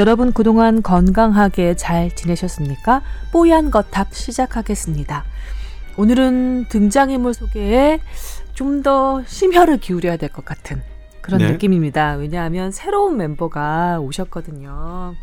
여러분 그동안 건강하게 잘 지내셨습니까? 뽀얀 거탑 시작하겠습니다. 오늘은 등장인물 소개에 좀 더 심혈을 기울여야 될 것 같은 그런 네. 느낌입니다. 왜냐하면 새로운 멤버가 오셨거든요.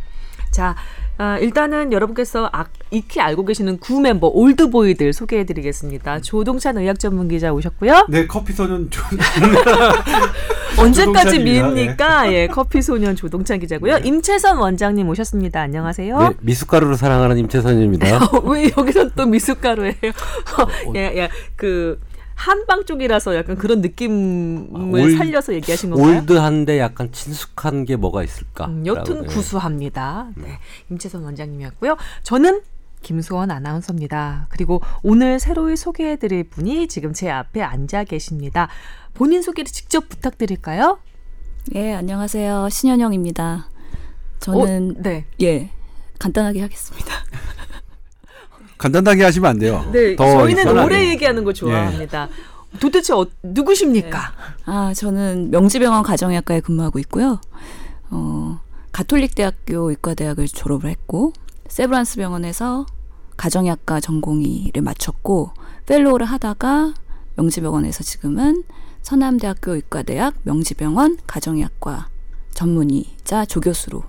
자, 아, 일단은 여러분께서 아, 익히 알고 계시는 구 멤버 올드보이들 소개해드리겠습니다. 조동찬 의학 전문 기자 오셨고요. 네, 커피 소년 조... 언제까지 조동찬입니다. 미입니까? 예, 커피 소년 조동찬 기자고요. 임채선 원장님 오셨습니다. 안녕하세요. 네, 미숫가루를 사랑하는 임채선입니다. 어, 왜 여기서 또 미숫가루예요? 예, 예, 그 한방 쪽이라서 약간 그런 느낌을 올- 살려서 얘기하신 건가요? 올드한데 약간 친숙한 게 뭐가 있을까? 음, 여튼 네. 구수합니다. 네, 임채선 원장님이었고요. 저는 김수원 아나운서입니다. 그리고 오늘 새로이 소개해드릴 분이 지금 제 앞에 앉아 계십니다. 본인 소개를 직접 부탁드릴까요? 예, 안녕하세요. 신현영입니다. 저는 어, 네, 예, 간단하게 하겠습니다. 간단하게 하시면 안 돼요. 네, 더 저희는 오래 돼요. 얘기하는 거 좋아합니다. 도대체 어, 누구십니까? 아, 저는 명지병원 가정의학과에 근무하고 있고요. 어, 가톨릭 대학교 의과대학을 졸업을 했고 세브란스 병원에서 가정의학과 전공의를 마쳤고 fellow를 하다가 명지병원에서 지금은 서남대학교 의과대학 명지병원 가정의학과 전문의자 조교수로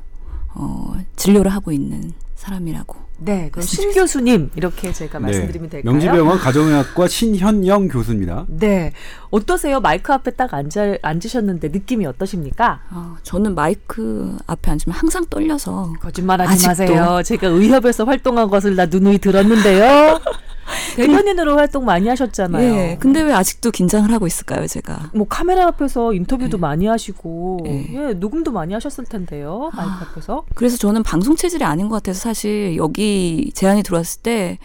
어, 진료를 하고 있는 사람이라고 네, 그럼 신 교수님 이렇게 제가 네. 말씀드리면 될까요? 명지병원 가정의학과 신현영 교수입니다. 네, 어떠세요? 마이크 앞에 딱 앉아 앉으셨는데 느낌이 어떠십니까? 어, 저는 마이크 앞에 앉으면 항상 떨려서 거짓말하지 아직도? 마세요. 제가 의협에서 활동한 것을 나 누누이 들었는데요. 대변인으로 활동 많이 하셨잖아요. 예, 근데 왜 아직도 긴장을 하고 있을까요, 제가? 뭐 카메라 앞에서 인터뷰도 많이 하시고 예. 예, 녹음도 많이 하셨을 텐데요. 마이크 앞에서. 그래서 저는 방송 체질이 아닌 것 같아서 사실 여기 제안이 들어왔을 때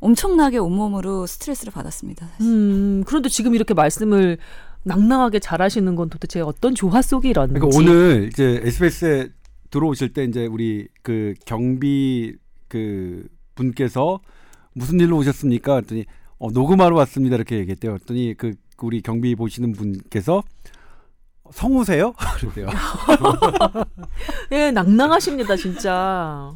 엄청나게 온몸으로 스트레스를 받았습니다. 사실. 음, 그런데 지금 이렇게 말씀을 낭낭하게 잘하시는 건 도대체 어떤 조화 속이 이런지. 그러니까 오늘 이제 SBS에 들어오실 때 이제 우리 그 경비 그 분께서 무슨 일로 오셨습니까? 했더니 어, 녹음하러 왔습니다. 이렇게 얘기했대요. 했더니 그 우리 경비 보시는 분께서 성우세요? 그러대요. 예, 낭낭하십니다, 진짜.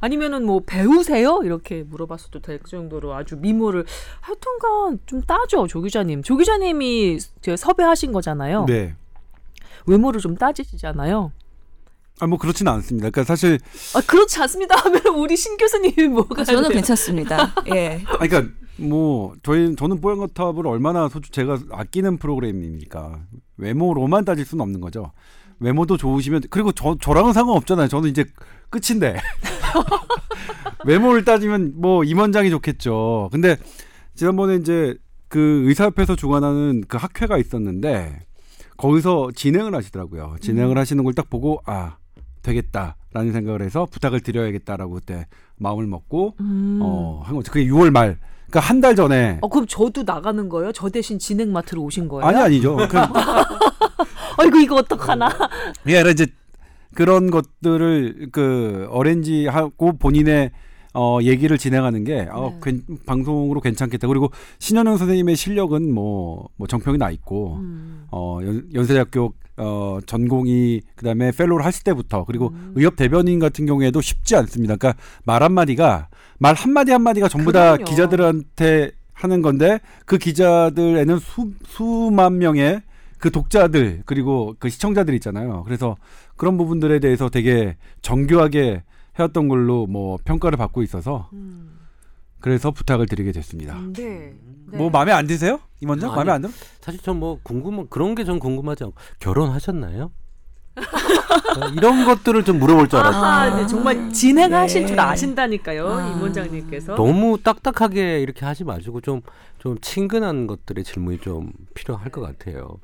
아니면은 뭐 배우세요? 이렇게 물어봤어도 될 정도로 아주 미모를 하여튼간 좀 따죠, 조 기자님. 조 기자님이 저 섭외하신 거잖아요. 네. 외모를 좀 따지시잖아요. 아 뭐 그렇지는 않습니다. 그러니까 사실 아, 그렇지 않습니다 하면 우리 신 교수님이 뭐가 저는 돼요? 괜찮습니다. 예. 아 그러니까 뭐 저희 저는 뽀얀거탑을 얼마나 소주 제가 아끼는 프로그램입니까? 외모로만 따질 수는 없는 거죠. 외모도 좋으시면 그리고 저 저랑은 상관없잖아요. 저는 이제 끝인데 외모를 따지면 뭐 임원장이 좋겠죠. 근데 지난번에 이제 그 의사협회에서 주관하는 그 학회가 있었는데 거기서 진행을 하시더라고요. 진행을 하시는 걸 딱 보고 아 되겠다라는 생각을 해서 부탁을 드려야겠다라고 그때 마음을 먹고 음. 어, 한 거죠. 그게 6월 말. 그러니까 한 달 전에. 어, 그럼 저도 나가는 거예요? 저 대신 진행 맡으러 오신 거예요? 아니 아니죠. 그, 아이고 이거 어떡하나. 예, 아니라 이제 그런 것들을 그 어렌지 하고 본인의 어 얘기를 진행하는 게 어, 네. 괜- 방송으로 괜찮겠다. 그리고 신현영 선생님의 실력은 뭐, 뭐 정평이 나 있고 음. 어 연, 연세대학교 어 전공의 그다음에 fellow를 하실 때부터 그리고 음. 의협 대변인 같은 경우에도 쉽지 않습니다. 그러니까 말 한마디가 말 한마디 한마디가 전부 다 그럼요. 기자들한테 하는 건데 그 기자들에는 수, 수만 명의 그 독자들 그리고 그 시청자들 있잖아요. 그래서 그런 부분들에 대해서 되게 정교하게 해왔던 걸로 뭐 평가를 받고 있어서 음. 그래서 부탁을 드리게 됐습니다. 음, 네. 네. 뭐 마음에 안 드세요? 임원장 아니. 마음에 안 들어? 사실 전 뭐 궁금한 그런 게 전 궁금하지 않고 결혼하셨나요? 어, 이런 것들을 좀 물어볼 줄 알았어요. 아하, 네, 정말 진행하실 네. 줄 아신다니까요, 아. 임 원장님께서. 너무 딱딱하게 이렇게 하지 마시고 좀 좀 친근한 것들의 질문이 좀 필요할 것 같아요.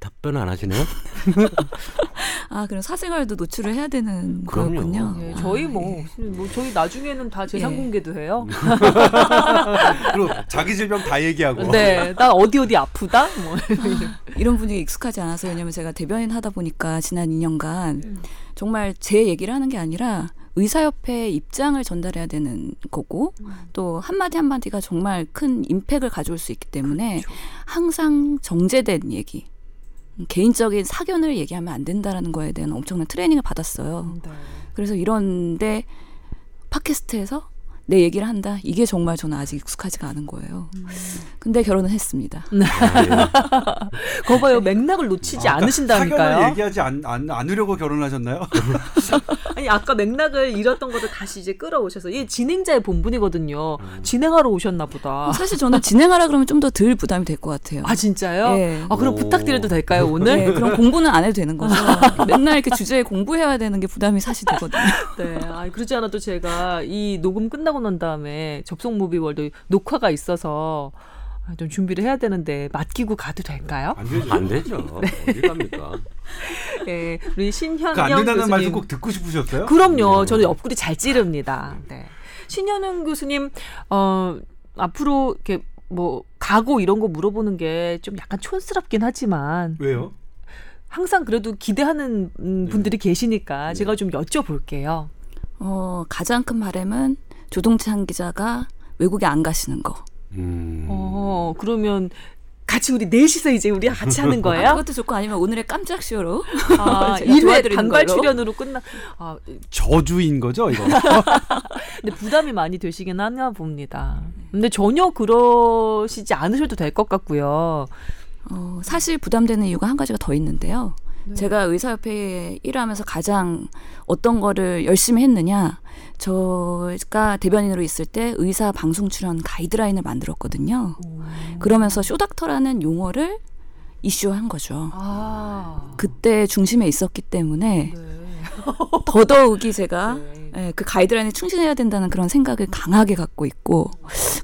답변 안 하시네요? 아, 그럼 사생활도 노출을 해야 되는 그럼요. 거군요. 예, 아, 저희 뭐, 예. 뭐 저희 나중에는 다 재산 예. 공개도 해요. 그리고 자기 질병 다 얘기하고. 네, 나 어디 어디 아프다. 뭐. 이런 분위기 익숙하지 않아서 왜냐면 제가 대변인 하다 보니까 지난 2년간 정말 제 얘기를 하는 게 아니라 의사협회 입장을 전달해야 되는 거고 또 한마디 한마디가 정말 큰 임팩을 가져올 수 있기 때문에 항상 정제된 얘기 개인적인 사견을 얘기하면 안 된다라는 거에 대한 엄청난 트레이닝을 받았어요. 네. 그래서 이런데 팟캐스트에서 내 얘기를 한다. 이게 정말 저는 아직 익숙하지가 않은 거예요. 음. 근데 결혼은 했습니다. 거봐요 맥락을 놓치지 아까 않으신다니까요. 사견을 얘기하지 않, 않, 않으려고 결혼하셨나요? 아니 아까 맥락을 잃었던 것을 다시 이제 끌어오셔서 이 진행자의 본분이거든요. 음. 진행하러 오셨나 보다. 사실 저는 진행하라 그러면 좀 더 덜 부담이 될 것 같아요. 아 진짜요? 예. 아 그럼 오. 부탁드려도 될까요 오늘? 네, 그럼 공부는 안 해도 되는 거죠. 맨날 이렇게 주제에 공부해야 되는 게 부담이 사실 되거든요. 네. 아 그러지 않아도 제가 이 녹음 끝나고 난 다음에 접속 무비 월드 녹화가 있어서 아, 좀 준비를 해야 되는데 맡기고 가도 될까요? 안 되죠. 안 되죠. 어디 갑니까? 예, 우리 신현영 그안 된다는 교수님. 말씀 꼭 듣고 싶으셨어요? 그럼요. 저는 옆구리 잘 찌릅니다. 네. 신현영 교수님, 어, 앞으로 이렇게 뭐, 가고 이런 거 물어보는 게 좀 약간 촌스럽긴 하지만 왜요? 항상 그래도 기대하는 음, 분들이 계시니까 제가 좀 여쭤볼게요. 어, 가장 큰 바람은 조동찬 기자가 외국에 안 가시는 거. 음. 어, 그러면 같이 우리 넷이서 이제 우리 같이 하는 아, 거예요? 그것도 좋고 아니면 오늘의 깜짝 쇼로 아, 제가 1회 도와드리는 단발 걸로. 출연으로 끝나. 아, 저주인 거죠, 이거? 근데 부담이 많이 되시긴 하나 봅니다. 근데 전혀 그러시지 않으셔도 될 것 같고요. 어, 사실 부담되는 이유가 한 가지가 더 있는데요. 네. 제가 의사협회에 일하면서 가장 어떤 거를 열심히 했느냐. 저가 대변인으로 있을 때 의사 방송 출연 가이드라인을 만들었거든요. 그러면서 쇼닥터라는 용어를 이슈한 거죠. 아. 그때 중심에 있었기 때문에 네. 더더욱이 제가 네. 예, 그 가이드라인에 충실해야 된다는 그런 생각을 강하게 갖고 있고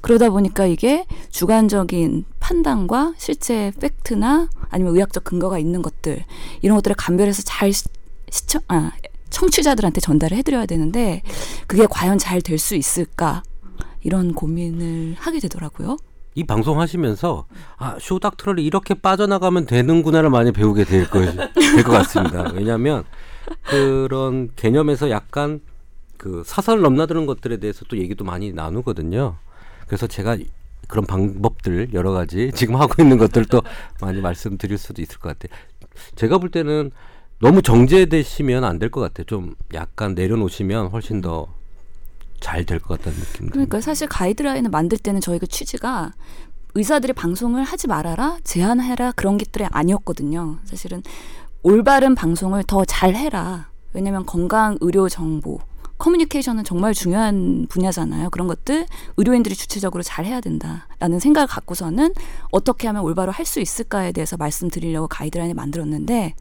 그러다 보니까 이게 주관적인 판단과 실제 팩트나 아니면 의학적 근거가 있는 것들 이런 것들을 감별해서 잘 시, 시청 아 청취자들한테 전달을 해드려야 되는데 그게 과연 잘 될 수 있을까 이런 고민을 하게 되더라고요. 이 방송 하시면서 아 쇼닥터를 이렇게 빠져나가면 되는구나를 많이 배우게 될거 될것 같습니다. 왜냐하면 그런 개념에서 약간 그 사설 넘나드는 것들에 대해서 또 얘기도 많이 나누거든요. 그래서 제가 그런 방법들 여러 가지 지금 하고 있는 것들도 많이 말씀드릴 수도 있을 것 같아요. 제가 볼 때는 너무 정제되시면 안 될 것 같아요. 좀 약간 내려놓으시면 훨씬 더 잘 될 것 같다는 느낌. 그러니까 사실 가이드라인을 만들 때는 저희가 취지가 의사들이 방송을 하지 말아라, 제한해라 그런 것들이 아니었거든요. 사실은 올바른 방송을 더 잘 해라. 왜냐하면 건강 의료 정보, 커뮤니케이션은 정말 중요한 분야잖아요. 그런 것들 의료인들이 주체적으로 잘 해야 된다라는 생각을 갖고서는 어떻게 하면 올바로 할 수 있을까에 대해서 말씀드리려고 가이드라인을 만들었는데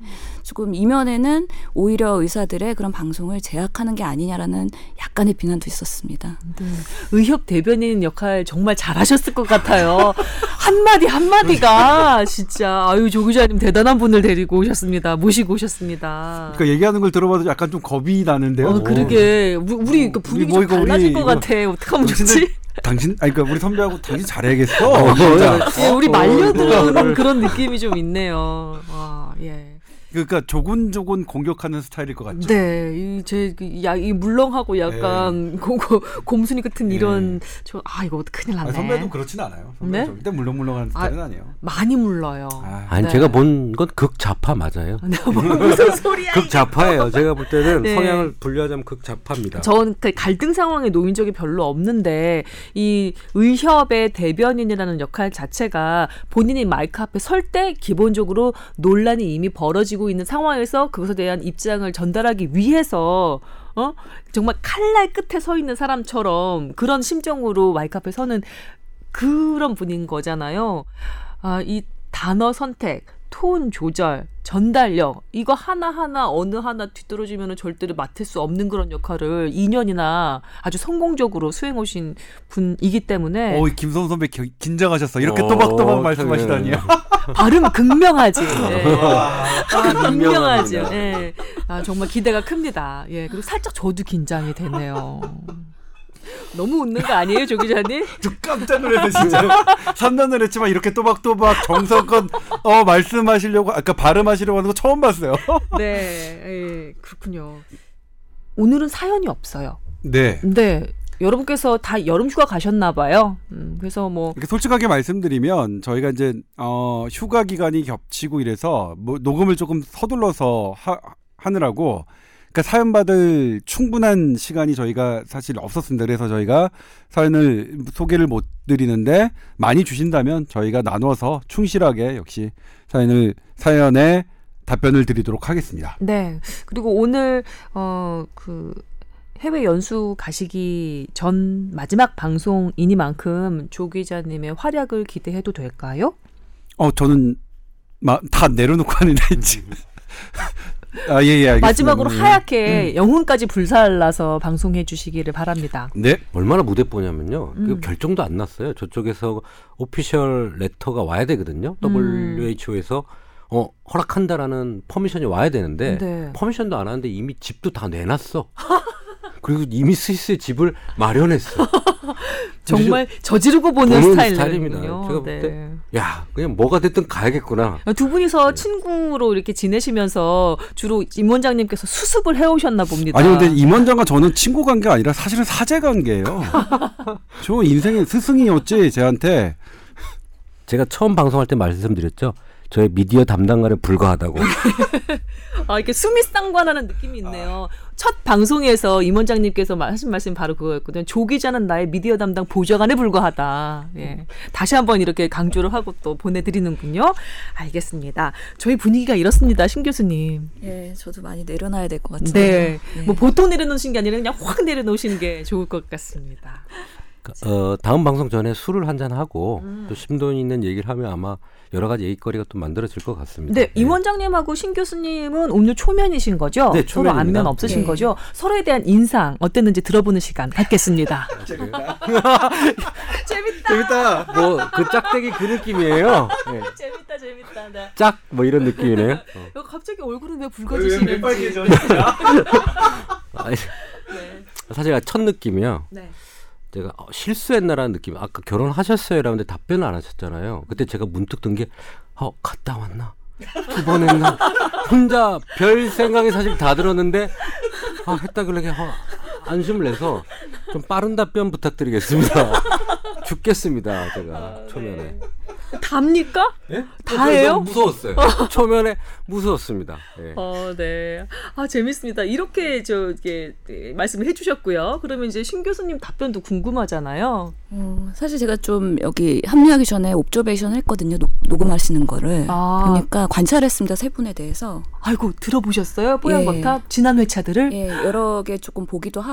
조금 이면에는 오히려 의사들의 그런 방송을 제약하는 게 아니냐라는 약간의 비난도 있었습니다. 네. 의협 대변인 역할 정말 잘하셨을 것 같아요. 한마디 한마디가 진짜 아유 조 기자님 대단한 분을 데리고 오셨습니다. 모시고 오셨습니다. 그러니까 얘기하는 걸 들어봐도 약간 좀 겁이 나는데요. 어 그러게 우리, 우리 그 분위기 뭐 좀 이거 달라질 우리 것 같아. 어떡하면 좋지? 당신들 당신 아니 그러니까 우리 선배하고 당신 잘해야겠어. 진짜. 예, 우리 어, 말려드는 그런 느낌이 좀 있네요. 와, 예. 그러니까 조곤조곤 공격하는 스타일일 것 같죠. 네, 이제이 물렁하고 약간 고, 고, 곰순이 같은 네. 이런 저아 이거 큰일 났네. 아, 선배도 그렇진 않아요. 선배 네? 절대 물렁물렁하는 스타일은 아, 니에요 많이 물러요. 아, 아니 네. 제가 본 건 극자파 맞아요. 네, 뭐 무슨 소리야? 이게. 극자파예요. 제가 볼 때는 네. 성향을 분류하자면 극자파입니다. 저는 그 갈등 상황에 놓인 적이 별로 없는데 이 의협의 대변인이라는 역할 자체가 본인이 마이크 앞에 설 때 기본적으로 논란이 이미 벌어지고 있는 상황에서 그것에 대한 입장을 전달하기 위해서 어 정말 칼날 끝에 서 있는 사람처럼 그런 심정으로 마이크 앞에 서는 그런 분인 거잖아요. 아, 이 단어 선택, 톤 조절, 전달력 이거 하나하나 어느 하나 뒤떨어지면 절대로 맡을 수 없는 그런 역할을 2년이나 아주 성공적으로 수행 오신 분이기 때문에 어, 김성 선배 기- 긴장하셨어. 이렇게 어, 또박또박 말씀하시다니요. 발음 극명하지. 예. 아, 극명하죠. 예. 아, 정말 기대가 큽니다. 예. 그리고 살짝 저도 긴장이 되네요. 너무 웃는 거 아니에요, 조 기자님? 저 깜짝 놀랐어 진짜. 3년을 했지만 이렇게 또박또박 정성껏 어, 말씀하시려고 아까 발음하시려고 하는 거 처음 봤어요. 네, 예, 그렇군요. 오늘은 사연이 없어요. 네. 네, 여러분께서 다 여름 휴가 가셨나 봐요. 음, 그래서 뭐 이렇게 솔직하게 말씀드리면 저희가 이제 어 휴가 기간이 겹치고 이래서 뭐 녹음을 조금 서둘러서 하, 하느라고 그러니까 사연 받을 충분한 시간이 저희가 사실 없었습니다. 그래서 저희가 사연을 소개를 못 드리는데 많이 주신다면 저희가 나눠서 충실하게 역시 사연을 사연에 답변을 드리도록 하겠습니다. 네. 그리고 오늘 어 그 해외 연수 가시기 전 마지막 방송이니만큼 조 기자님의 활약을 기대해도 될까요? 어 저는 마, 다 내려놓고 하는데 지금 아 예 예 알겠습니다. 마지막으로 음. 하얗게 영혼까지 불살라서 방송해 주시기를 바랍니다. 네. 얼마나 무대뽀냐면요. 그 음. 결정도 안 났어요. 저쪽에서 official letter가 와야 되거든요. 음. WHO에서 어, 허락한다라는 permission이 와야 되는데 네. permission도 안 왔는데 이미 집도 다 내놨어. 그리고 이미 스위스에 집을 마련했어. 정말 저지르고 보는. 스타일입니다. 제가 볼 네. 때 야, 그냥 뭐가 됐든 가야겠구나. 두 네. 분이서 친구로 이렇게 지내시면서 주로 임 원장님께서 수습을 해 오셨나 봅니다. 아니 근데 임 원장과 저는 친구 관계가 아니라 사실은 사제 관계예요. 저 인생의 스승이었지 쟤한테. 제가 처음 방송할 때 말씀드렸죠. 저의 미디어 담당관에 불과하다고. 아, 이렇게 수미상관하는 느낌이 있네요. 첫 방송에서 임 원장님께서 마- 하신 말씀이 바로 그거였거든요. 조 기자는 나의 미디어 담당 보좌관에 불과하다. 예. 다시 한번 이렇게 강조를 하고 또 보내드리는군요. 알겠습니다. 저희 분위기가 이렇습니다. 신 교수님. 예, 저도 많이 내려놔야 될 것 같은데. 네. 예. 뭐 보통 내려놓으신 게 아니라 그냥 확 내려놓으시는 게 좋을 것 같습니다. 어, 다음 방송 전에 술을 한잔 하고 음. 또 심도 있는 얘기를 하면 아마 여러 가지 얘기거리가 또 만들어질 것 같습니다. 네, 임 원장님하고 신 교수님은 오늘 초면이신 거죠? 네, 서로 초면입니다. 안면 없으신 네. 거죠? 서로에 대한 인상 어땠는지 들어보는 시간 갖겠습니다. 재밌다. 재밌다. 뭐그 짝대기 그 느낌이에요. 네. 재밌다, 재밌다. 네. 짝뭐 이런 느낌이네요. 어. 야, 갑자기 얼굴은 왜 붉어지시는지. 아니, 네. 사실 첫 느낌이요. 네. 제가 어, 실수했나라는 느낌. 아까 결혼하셨어요라는데 답변을 안 하셨잖아요. 그때 제가 문득 든 게 어, 갔다 왔나? 두 번 했나? 혼자 별 생각이 사실 다 들었는데 아, 했다 그러게 어, 안심을 내서 좀 빠른 답변 부탁드리겠습니다. 죽겠습니다, 제가 초면에. 답니까? 예? 다예요? 무서웠어요. 초면에 무서웠습니다. 예. 어, 네. 아, 재밌습니다. 이렇게 저 이게 네, 말씀을 해 주셨고요. 그러면 이제 신 교수님 답변도 궁금하잖아요. 어, 사실 제가 좀 여기 합류하기 전에 옵저베이션 했거든요. 녹, 녹음하시는 거를. 아. 그러니까 관찰했습니다. 세 분에 대해서. 아이고, 들어보셨어요? 뽀얀 예. 거탑 지난 회차들을? 예, 여러 개 조금 보기도 하고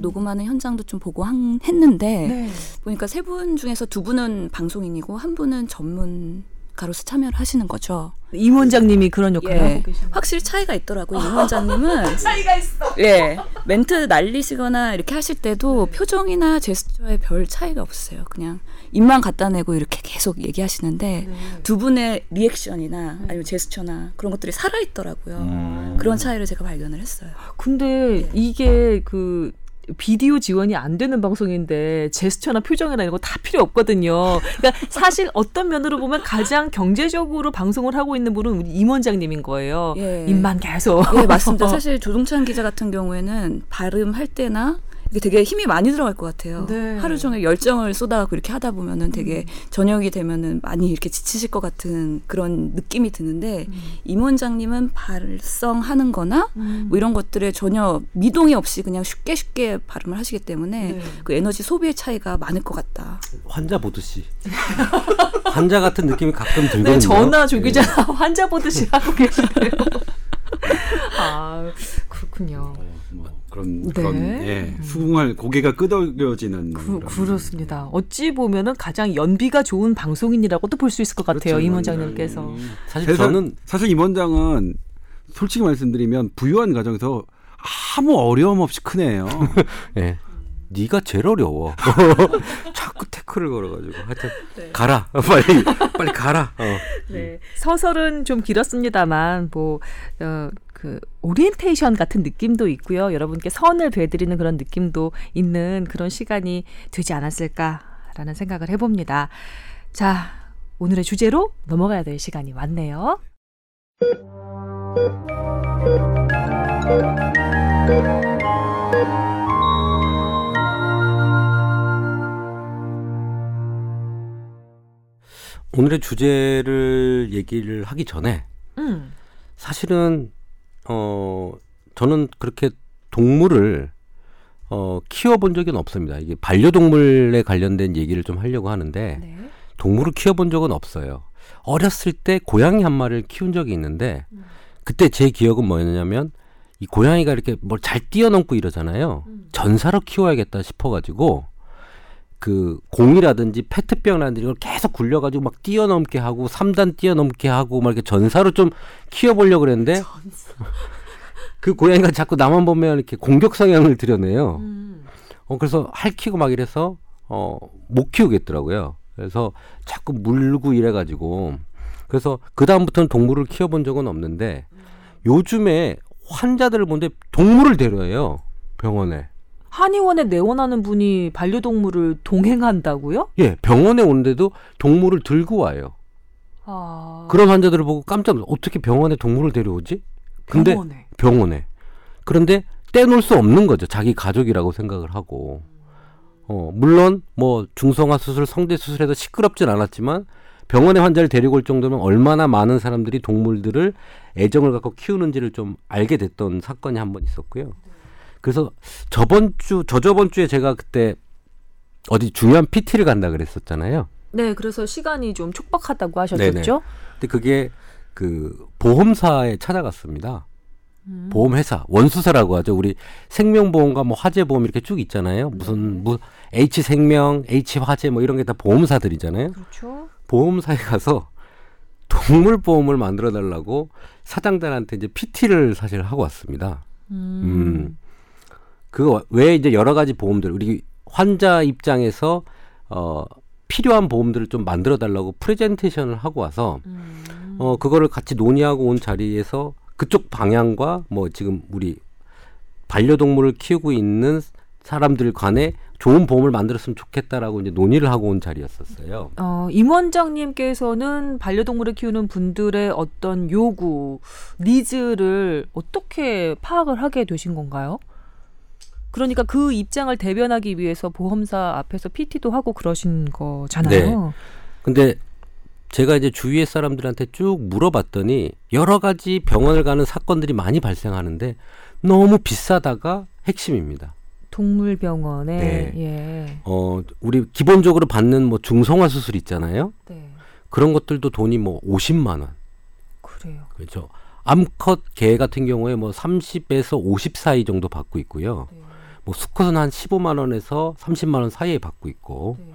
녹음하는 현장도 좀 보고 한, 했는데 네. 보니까 세 분 중에서 두 분은 방송인이고 한 분은 전문 가로서 참여를 하시는 거죠. 임 원장님이 그런 역할을 예. 하고 계신 확실히 차이가 있더라고요. 임 원장님은 차이가 있어. 예, 멘트 날리시거나 이렇게 하실 때도 표정이나 제스처에 별 차이가 없어요. 그냥 입만 갖다 내고 이렇게 계속 얘기하시는데 두 분의 리액션이나 아니면 제스처나 그런 것들이 살아 있더라고요. 음. 그런 차이를 제가 발견을 했어요. 근데 이게 그 비디오 지원이 안 되는 방송인데 제스처나 표정이나 이런 거 다 필요 없거든요. 그러니까 사실 어떤 면으로 보면 가장 경제적으로 방송을 하고 있는 분은 우리 임 원장님인 거예요. 예. 입만 계속. 예, 맞습니다. 사실 조동찬 기자 같은 경우에는 발음할 때나 이게 되게 힘이 많이 들어갈 것 같아요. 네. 하루 종일 열정을 쏟아갖고 이렇게 하다 보면은 되게 저녁이 되면은 많이 이렇게 지치실 것 같은 그런 느낌이 드는데 임 원장님은 발성하는 거나 음. 뭐 이런 것들에 전혀 미동이 없이 그냥 쉽게 쉽게 발음을 하시기 때문에 네. 그 에너지 소비의 차이가 많을 것 같다. 환자 보듯이 환자 같은 느낌이 가끔 들거든요. 네, 전화 조 예. 기자 환자 보듯이 하고 계시네요. 아 그렇군요. 뭐 그런 네. 그런 예, 수긍할 고개가 끄덕여지는 그, 그런. 그렇습니다. 어찌 보면은 가장 연비가 좋은 방송인이라고도 볼 수 있을 것 같아요. 그렇죠, 임임 원장님께서. 원장님. 사실 저는 사실 임 원장은 솔직히 말씀드리면 부유한 가정에서 아무 어려움 없이 큰 애예요. 예. 네가 제일 어려워. 자꾸 태클을 걸어가지고 하여튼 네. 가라 빨리 빨리 가라. 어. 네. 서설은 좀 길었습니다만 뭐 어, 그 오리엔테이션 같은 느낌도 있고요. 여러분께 선을 봬드리는 그런 느낌도 있는 그런 시간이 되지 않았을까라는 생각을 해봅니다. 자, 오늘의 주제로 넘어가야 될 시간이 왔네요. 오늘의 주제를 얘기를 하기 전에 음. 사실은 어 저는 그렇게 동물을 어 키워본 적은 없습니다. 이게 반려동물에 관련된 얘기를 좀 하려고 하는데 네. 동물을 키워본 적은 없어요. 어렸을 때 고양이 한 마리를 키운 적이 있는데 그때 제 기억은 뭐였냐면 이 고양이가 이렇게 뭘 잘 뛰어넘고 이러잖아요. 전사로 키워야겠다 싶어가지고 그 공이라든지 페트병이라든지 이걸 계속 굴려가지고 막 뛰어넘게 하고 삼단 뛰어넘게 하고 막 이렇게 전사로 좀 키워보려고 그랬는데 그 고양이가 자꾸 나만 보면 이렇게 공격 성향을 드러내요. 음. 어 그래서 할퀴고 막 이래서 어 못 키우겠더라고요. 그래서 자꾸 물고 이래가지고 그래서 그 다음부터는 동물을 키워본 적은 없는데 요즘에 환자들을 보는데 동물을 데려요 병원에. 한의원에 내원하는 분이 반려동물을 동행한다고요? 예, 병원에 오는데도 동물을 들고 와요. 아. 그런 환자들을 보고 깜짝 놀라. 어떻게 병원에 동물을 데려오지? 근데 병원에. 병원에. 그런데 떼놓을 수 없는 거죠. 자기 가족이라고 생각을 하고. 어, 물론 뭐 중성화 수술, 성대 수술해도 시끄럽진 않았지만 병원에 환자를 데리고 올 정도면 얼마나 많은 사람들이 동물들을 애정을 갖고 키우는지를 좀 알게 됐던 사건이 한 번 있었고요. 그래서 저번 주, 저저번 주에 제가 그때 어디 중요한 PT를 간다 그랬었잖아요. 네, 그래서 시간이 좀 촉박하다고 하셨었죠? 근데 그게 그 보험사에 찾아갔습니다. 음. 보험회사 원수사라고 하죠. 우리 생명보험과 뭐 화재보험 이렇게 쭉 있잖아요. 네. 무슨 무 H 생명, H 화재 뭐 이런 게 다 보험사들이잖아요. 그렇죠. 보험사에 가서 동물 보험을 만들어 달라고 사장들한테 이제 PT를 사실 하고 왔습니다. 음. 그 외에 이제 여러 가지 보험들 우리 환자 입장에서 어 필요한 보험들을 좀 만들어 달라고 프레젠테이션을 하고 와서 음. 어 그거를 같이 논의하고 온 자리에서 그쪽 방향과 뭐 지금 우리 반려동물을 키우고 있는 사람들 간에 좋은 보험을 만들었으면 좋겠다라고 이제 논의를 하고 온 자리였었어요. 어, 임 원장님께서는 반려동물을 키우는 분들의 어떤 요구, needs를 어떻게 파악을 하게 되신 건가요? 그러니까 그 입장을 대변하기 위해서 보험사 앞에서 PT도 하고 그러신 거잖아요. 근데 제가 이제 주위의 사람들한테 쭉 물어봤더니 여러 가지 병원을 가는 사건들이 많이 발생하는데 너무 비싸다가 핵심입니다. 동물병원에 네. 예. 어, 우리 기본적으로 받는 뭐 중성화 수술 있잖아요. 네. 그런 것들도 돈이 뭐 50만 원. 그래요. 그렇죠. 암컷 개 같은 경우에 뭐 30에서 50 사이 정도 받고 있고요. 네. 뭐 수컷은 한 15만 원에서 30만 원 사이에 받고 있고. 네.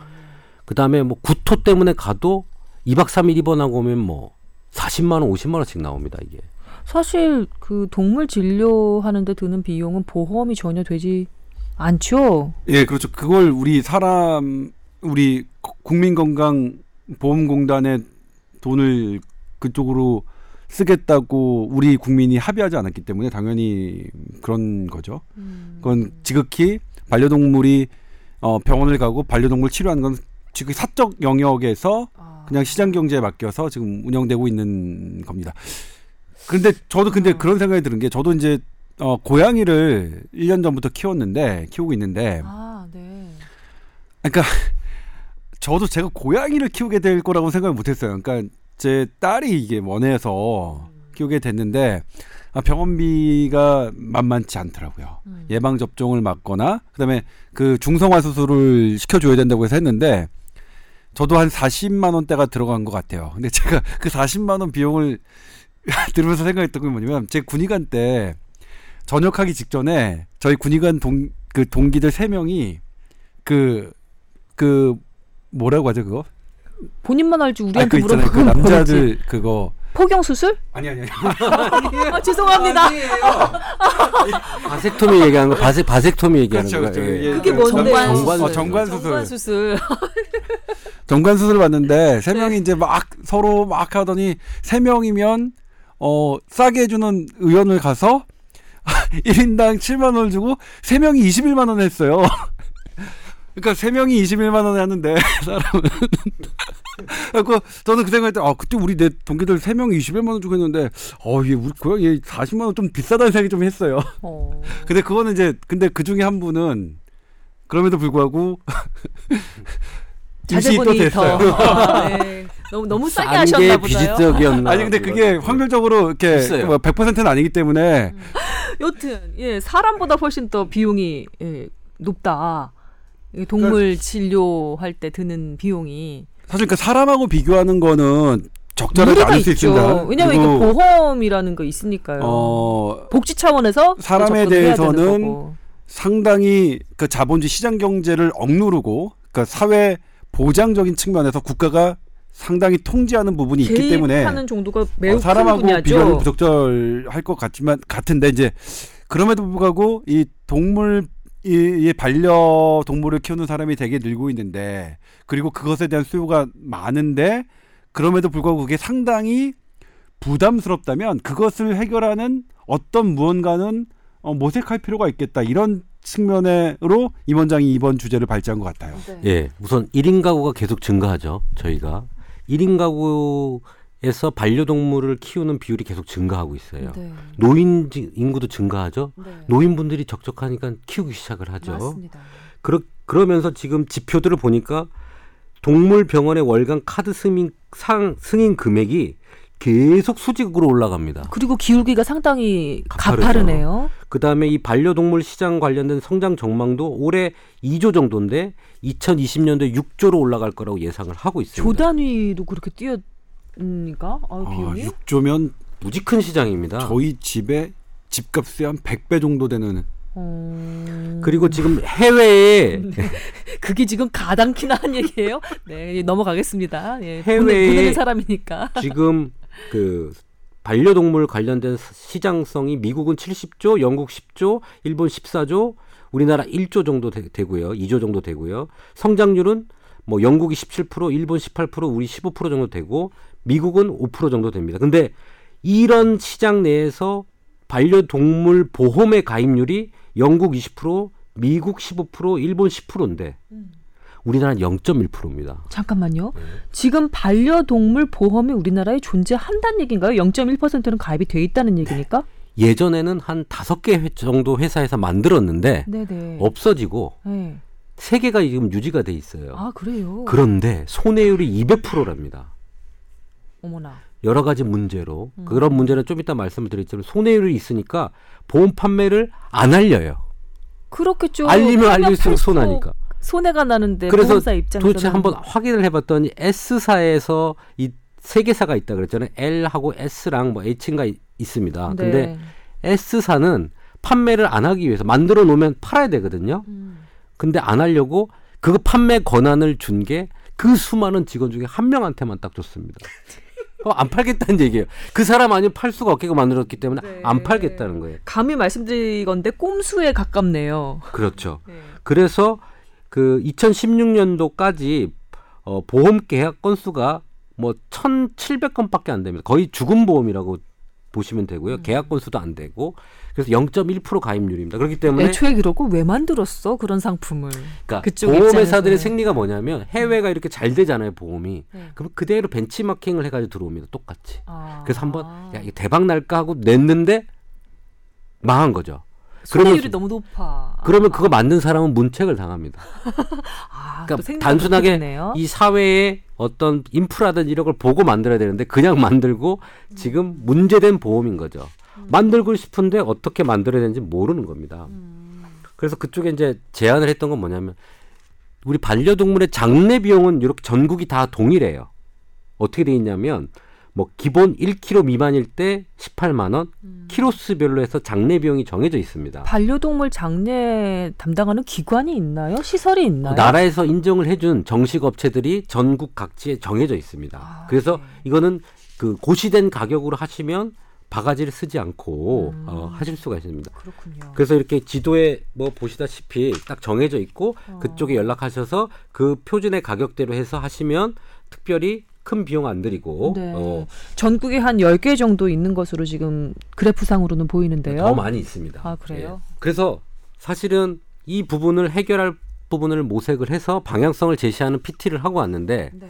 그다음에 뭐 구토 때문에 가도 2박 3일 입원하고 오면 뭐 40만 원, 50만 원씩 나옵니다, 이게. 사실 그 동물 진료하는데 드는 비용은 보험이 전혀 되지 않죠. 예, 그렇죠. 그걸 우리 사람 우리 국민건강보험공단에 돈을 그쪽으로 쓰겠다고 우리 국민이 합의하지 않았기 때문에 당연히 그런 거죠. 그건 지극히 반려동물이 어, 병원을 가고 반려동물 치료하는 건 지극히 사적 영역에서 아. 그냥 시장 경제에 맡겨서 지금 운영되고 있는 겁니다. 그런데 저도 근데 그런 생각이 드는 게 저도 이제 어, 고양이를 1년 전부터 키웠는데 키우고 있는데 아, 네. 그러니까 저도 제가 고양이를 키우게 될 거라고 생각을 못 했어요. 그러니까 제 딸이 이게 원해서 키우게 됐는데 아, 병원비가 만만치 않더라고요. 음. 예방 접종을 맞거나 그다음에 그 중성화 수술을 시켜줘야 된다고 해서 했는데 저도 한 40만 원대가 들어간 것 같아요. 근데 제가 그 40만 원 비용을 들으면서 생각했던 게 뭐냐면 제 군의관 때 전역하기 직전에 저희 군의관 동 그 동기들 세 명이 그그 뭐라고 하죠 그거? 본인만 알지 아, 우리한테 그. 그 물어보면 모르지. 남자들 그거 포경 수술? 아니 아니 아니. 아, 죄송합니다. 바섹토미 얘기하는 거, 바섹, 바섹토미 얘기하는 그렇죠, 거. 그렇죠. 예. 예, 그게 그 뭔데요? 정관 수술. 어, 정관 수술. 정관 수술. 정관 수술 받는데 세 명이 이제 막 서로 막 하더니 세 명이면 어 싸게 해주는 의원을 가서 1인당 7만 원을 주고 세 명이 21만 원 했어요. 그러니까 세 명이 21만 원 하는데 사람은 그래고 저는 그 생각했더니 아 그때 우리 내 동기들 세 명이 21만 원 주고 했는데 어 이게 우리 고양이 40만 원 좀 비싸다는 생각이 좀 했어요. 어. 근데 그거는 이제 근데 그 중에 한 분은 그럼에도 불구하고 자제분이 됐어요. 더 아, 네. 너무 너무 싸게 싼 하셨나 게 보다요. 비지떡이었나? 아니 근데 그게 확률적으로 이렇게 있어요. 뭐 100%는 아니기 때문에 여튼 예 사람보다 훨씬 더 비용이 예, 높다. 이 동물 진료할 때 드는 비용이 사실 그 사람하고 비교하는 거는 적절하지 않을 수. 있습니다. 왜냐하면 이게 보험이라는 거 있으니까요. 어 복지 차원에서 또 사람에 대해서는. 상당히 그 자본주의 시장 경제를 억누르고 그러니까 사회 보장적인 측면에서 국가가 상당히 통제하는 부분이 있기 때문에 개입하는 정도가 매우 어, 사람하고. 비교는 부적절할 것 같지만 같은데 이제 그럼에도 불구하고 이 동물 이, 이 반려 동물을 키우는 사람이 되게 늘고 있는데 그리고 그것에 대한 수요가 많은데 그럼에도 불구하고 그게 상당히 부담스럽다면 그것을 해결하는 어떤 무언가는 어, 모색할 필요가 있겠다 이런 측면으로 임 원장이 이번 주제를 발제한 것 같아요. 네. 예, 우선 1인 가구가 계속 증가하죠. 저희가 1인 가구 에서 반려동물을 키우는 비율이 계속 증가하고 있어요. 네. 노인 지- 인구도 증가하죠. 네. 노인분들이 적적하니까 키우기 시작을 하죠. 맞습니다. 그러, 그러면서 지금 지표들을 보니까 동물병원의 월간 카드 승인, 상, 승인 금액이 계속 수직으로 올라갑니다. 그리고 기울기가 상당히 가파르죠. 가파르네요. 그 다음에 이 반려동물 시장 관련된 성장 전망도 올해 2조 정도인데 2020년도에 6조로 올라갈 거라고 예상을 하고 있습니다. 조 단위도 그렇게 뛰어 니까 아, 아, 비용이 6조면 무지 큰 시장입니다. 저희 집에 집값이 한 100배 정도 되는 어... 그리고 지금 해외에 그게 지금 가당키나 한 얘기예요? 네 넘어가겠습니다. 예, 해외에- 보내, 보내는 사람이니까. 지금 그 반려동물 관련된 시장성이 미국은 70조, 영국 10조, 일본 14조, 우리나라 1조 정도 되, 고요 2조 정도 되고요. 성장률은 뭐 영국이 17%, 일본 18%, 우리 15% 정도 되고 미국은 5% 정도 됩니다. 근데 이런 시장 내에서 반려동물 보험의 가입률이 영국 20%, 미국 15%, 일본 10%인데 우리나라는 0.1%입니다. 잠깐만요. 네. 지금 반려동물 보험이 우리나라에 존재한다는 얘기인가요? 0.1%는 가입이 돼 있다는 얘기니까? 예전에는 한 다섯 개 회- 정도 회사에서 만들었는데 네네. 없어지고 네. 세 개가 지금 유지가 돼 있어요. 아 그래요. 그런데 손해율이 200%랍니다. 어머나. 여러 가지 문제로 음. 그런 문제는 좀 이따 말씀을 드리지만 손해율이 있으니까 보험 판매를 안 알려요. 그렇겠죠. 알리면 알릴수록 손하니까. 손해가 나는데 그래서 도대체 한번 확인을 해봤더니 S사에서 이 세 개사가 있다 그랬잖아요. L하고 S랑 뭐 H인가 이- 있습니다. 네. 근데 S사는 판매를 안 하기 위해서 만들어 놓으면 팔아야 되거든요. 음. 근데 안 하려고 그 판매 권한을 준 게 그 수많은 직원 중에 한 명한테만 딱 줬습니다. 어, 안 팔겠다는 얘기예요. 그 사람 아니면 팔 수가 없게 만들었기 때문에 네. 안 팔겠다는 거예요. 감히 말씀드리건데 꼼수에 가깝네요. 그렇죠. 네. 그래서 그 2016년도까지 어, 보험 계약 건수가 뭐 1,700건밖에 안 됩니다. 거의 죽은 보험이라고 보시면 되고요. 음. 계약 건수도 안 되고 그래서 0.1% 가입률입니다. 그렇기 때문에 애초에 그러고 왜 만들었어 그런 상품을? 그러니까 보험회사들의. 생리가 뭐냐면 해외가 이렇게 잘 되잖아요 보험이 네. 그럼 그대로 벤치마킹을 해가지고 들어옵니다 똑같이 아. 그래서 한번 야 이게 대박 날까 하고 냈는데 망한 거죠 그러면- 너무 높아. 그러면 그거 만든 사람은 문책을 당합니다 아, 그러니까 단순하게 되네요. 이 사회의 어떤 인프라든 이런 걸 보고 만들어야 되는데 그냥 만들고 지금 문제된 보험인 거죠 만들고 싶은데 어떻게 만들어야 되는지 모르는 겁니다 음. 그래서 그쪽에 이제 제안을 했던 건 뭐냐면 우리 반려동물의 장례 비용은 이렇게 전국이 다 동일해요. 어떻게 돼 있냐면 뭐 기본 1kg 미만일 때 18만 원, 음. 키로수별로 해서 장례 비용이 정해져 있습니다. 반려동물 장례 담당하는 기관이 있나요? 시설이 그 있나요? 나라에서 인정을 해준 정식 업체들이 전국 각지에 정해져 있습니다. 아, 그래서 네. 이거는 그 고시된 가격으로 하시면 바가지를 쓰지 않고 음. 어, 하실 수가 있습니다. 그렇군요. 그래서 이렇게 지도에 뭐 보시다시피 딱 정해져 있고 어. 그쪽에 연락하셔서 그 표준의 가격대로 해서 하시면 특별히 큰 비용 안 들이고 네. 어, 전국에 한 10개 정도 있는 것으로 지금 그래프상으로는 보이는데요. 더 많이 있습니다. 아, 그래요? 예. 그래서 사실은 이 부분을 해결할 부분을 모색을 해서 방향성을 제시하는 PT를 하고 왔는데 네.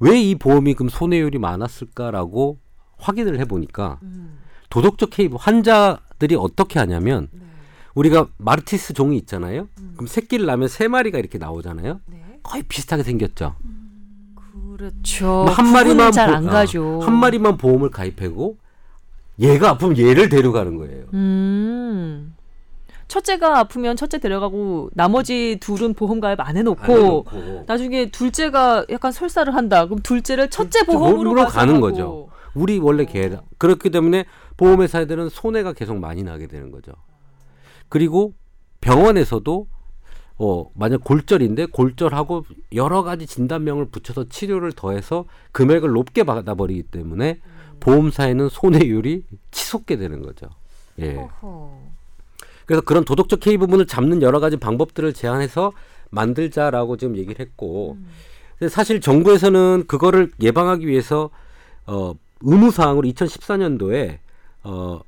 왜이 보험이 그럼 손해율이 많았을까라고 확인을 해보니까 음. 도덕적 개입 환자들이 어떻게 하냐면 네. 우리가 마르티스 종이 있잖아요. 음. 그럼 새끼를 낳으면 세 마리가 이렇게 나오잖아요. 네. 거의 비슷하게 생겼죠. 그렇죠. 한 마리만 잘안 보- 가죠. 어, 한 마리만 보험을 가입하고 얘가 아프면 얘를 데려가는 거예요. 음. 첫째가 아프면 첫째 데려가고 나머지 둘은 보험 가입 안 해놓고 안 해놓고. 나중에 둘째가 약간 설사를 한다. 그럼 둘째를 첫째 보험으로 가는. 거죠. 우리 원래 개 그렇기 때문에 보험회사들은 손해가 계속 많이 나게 되는 거죠. 그리고 병원에서도 어 만약 골절인데 골절하고 여러 가지 진단명을 붙여서 치료를 더해서 금액을 높게 받아버리기 때문에 보험사에는 손해율이 치솟게 되는 거죠. 예. 어허. 그래서 그런 도덕적 해이 부분을 잡는 여러 가지 방법들을 제안해서 만들자라고 지금 얘기를 했고 근데 사실 정부에서는 그거를 예방하기 위해서 어 의무 사항으로 2014년도에 어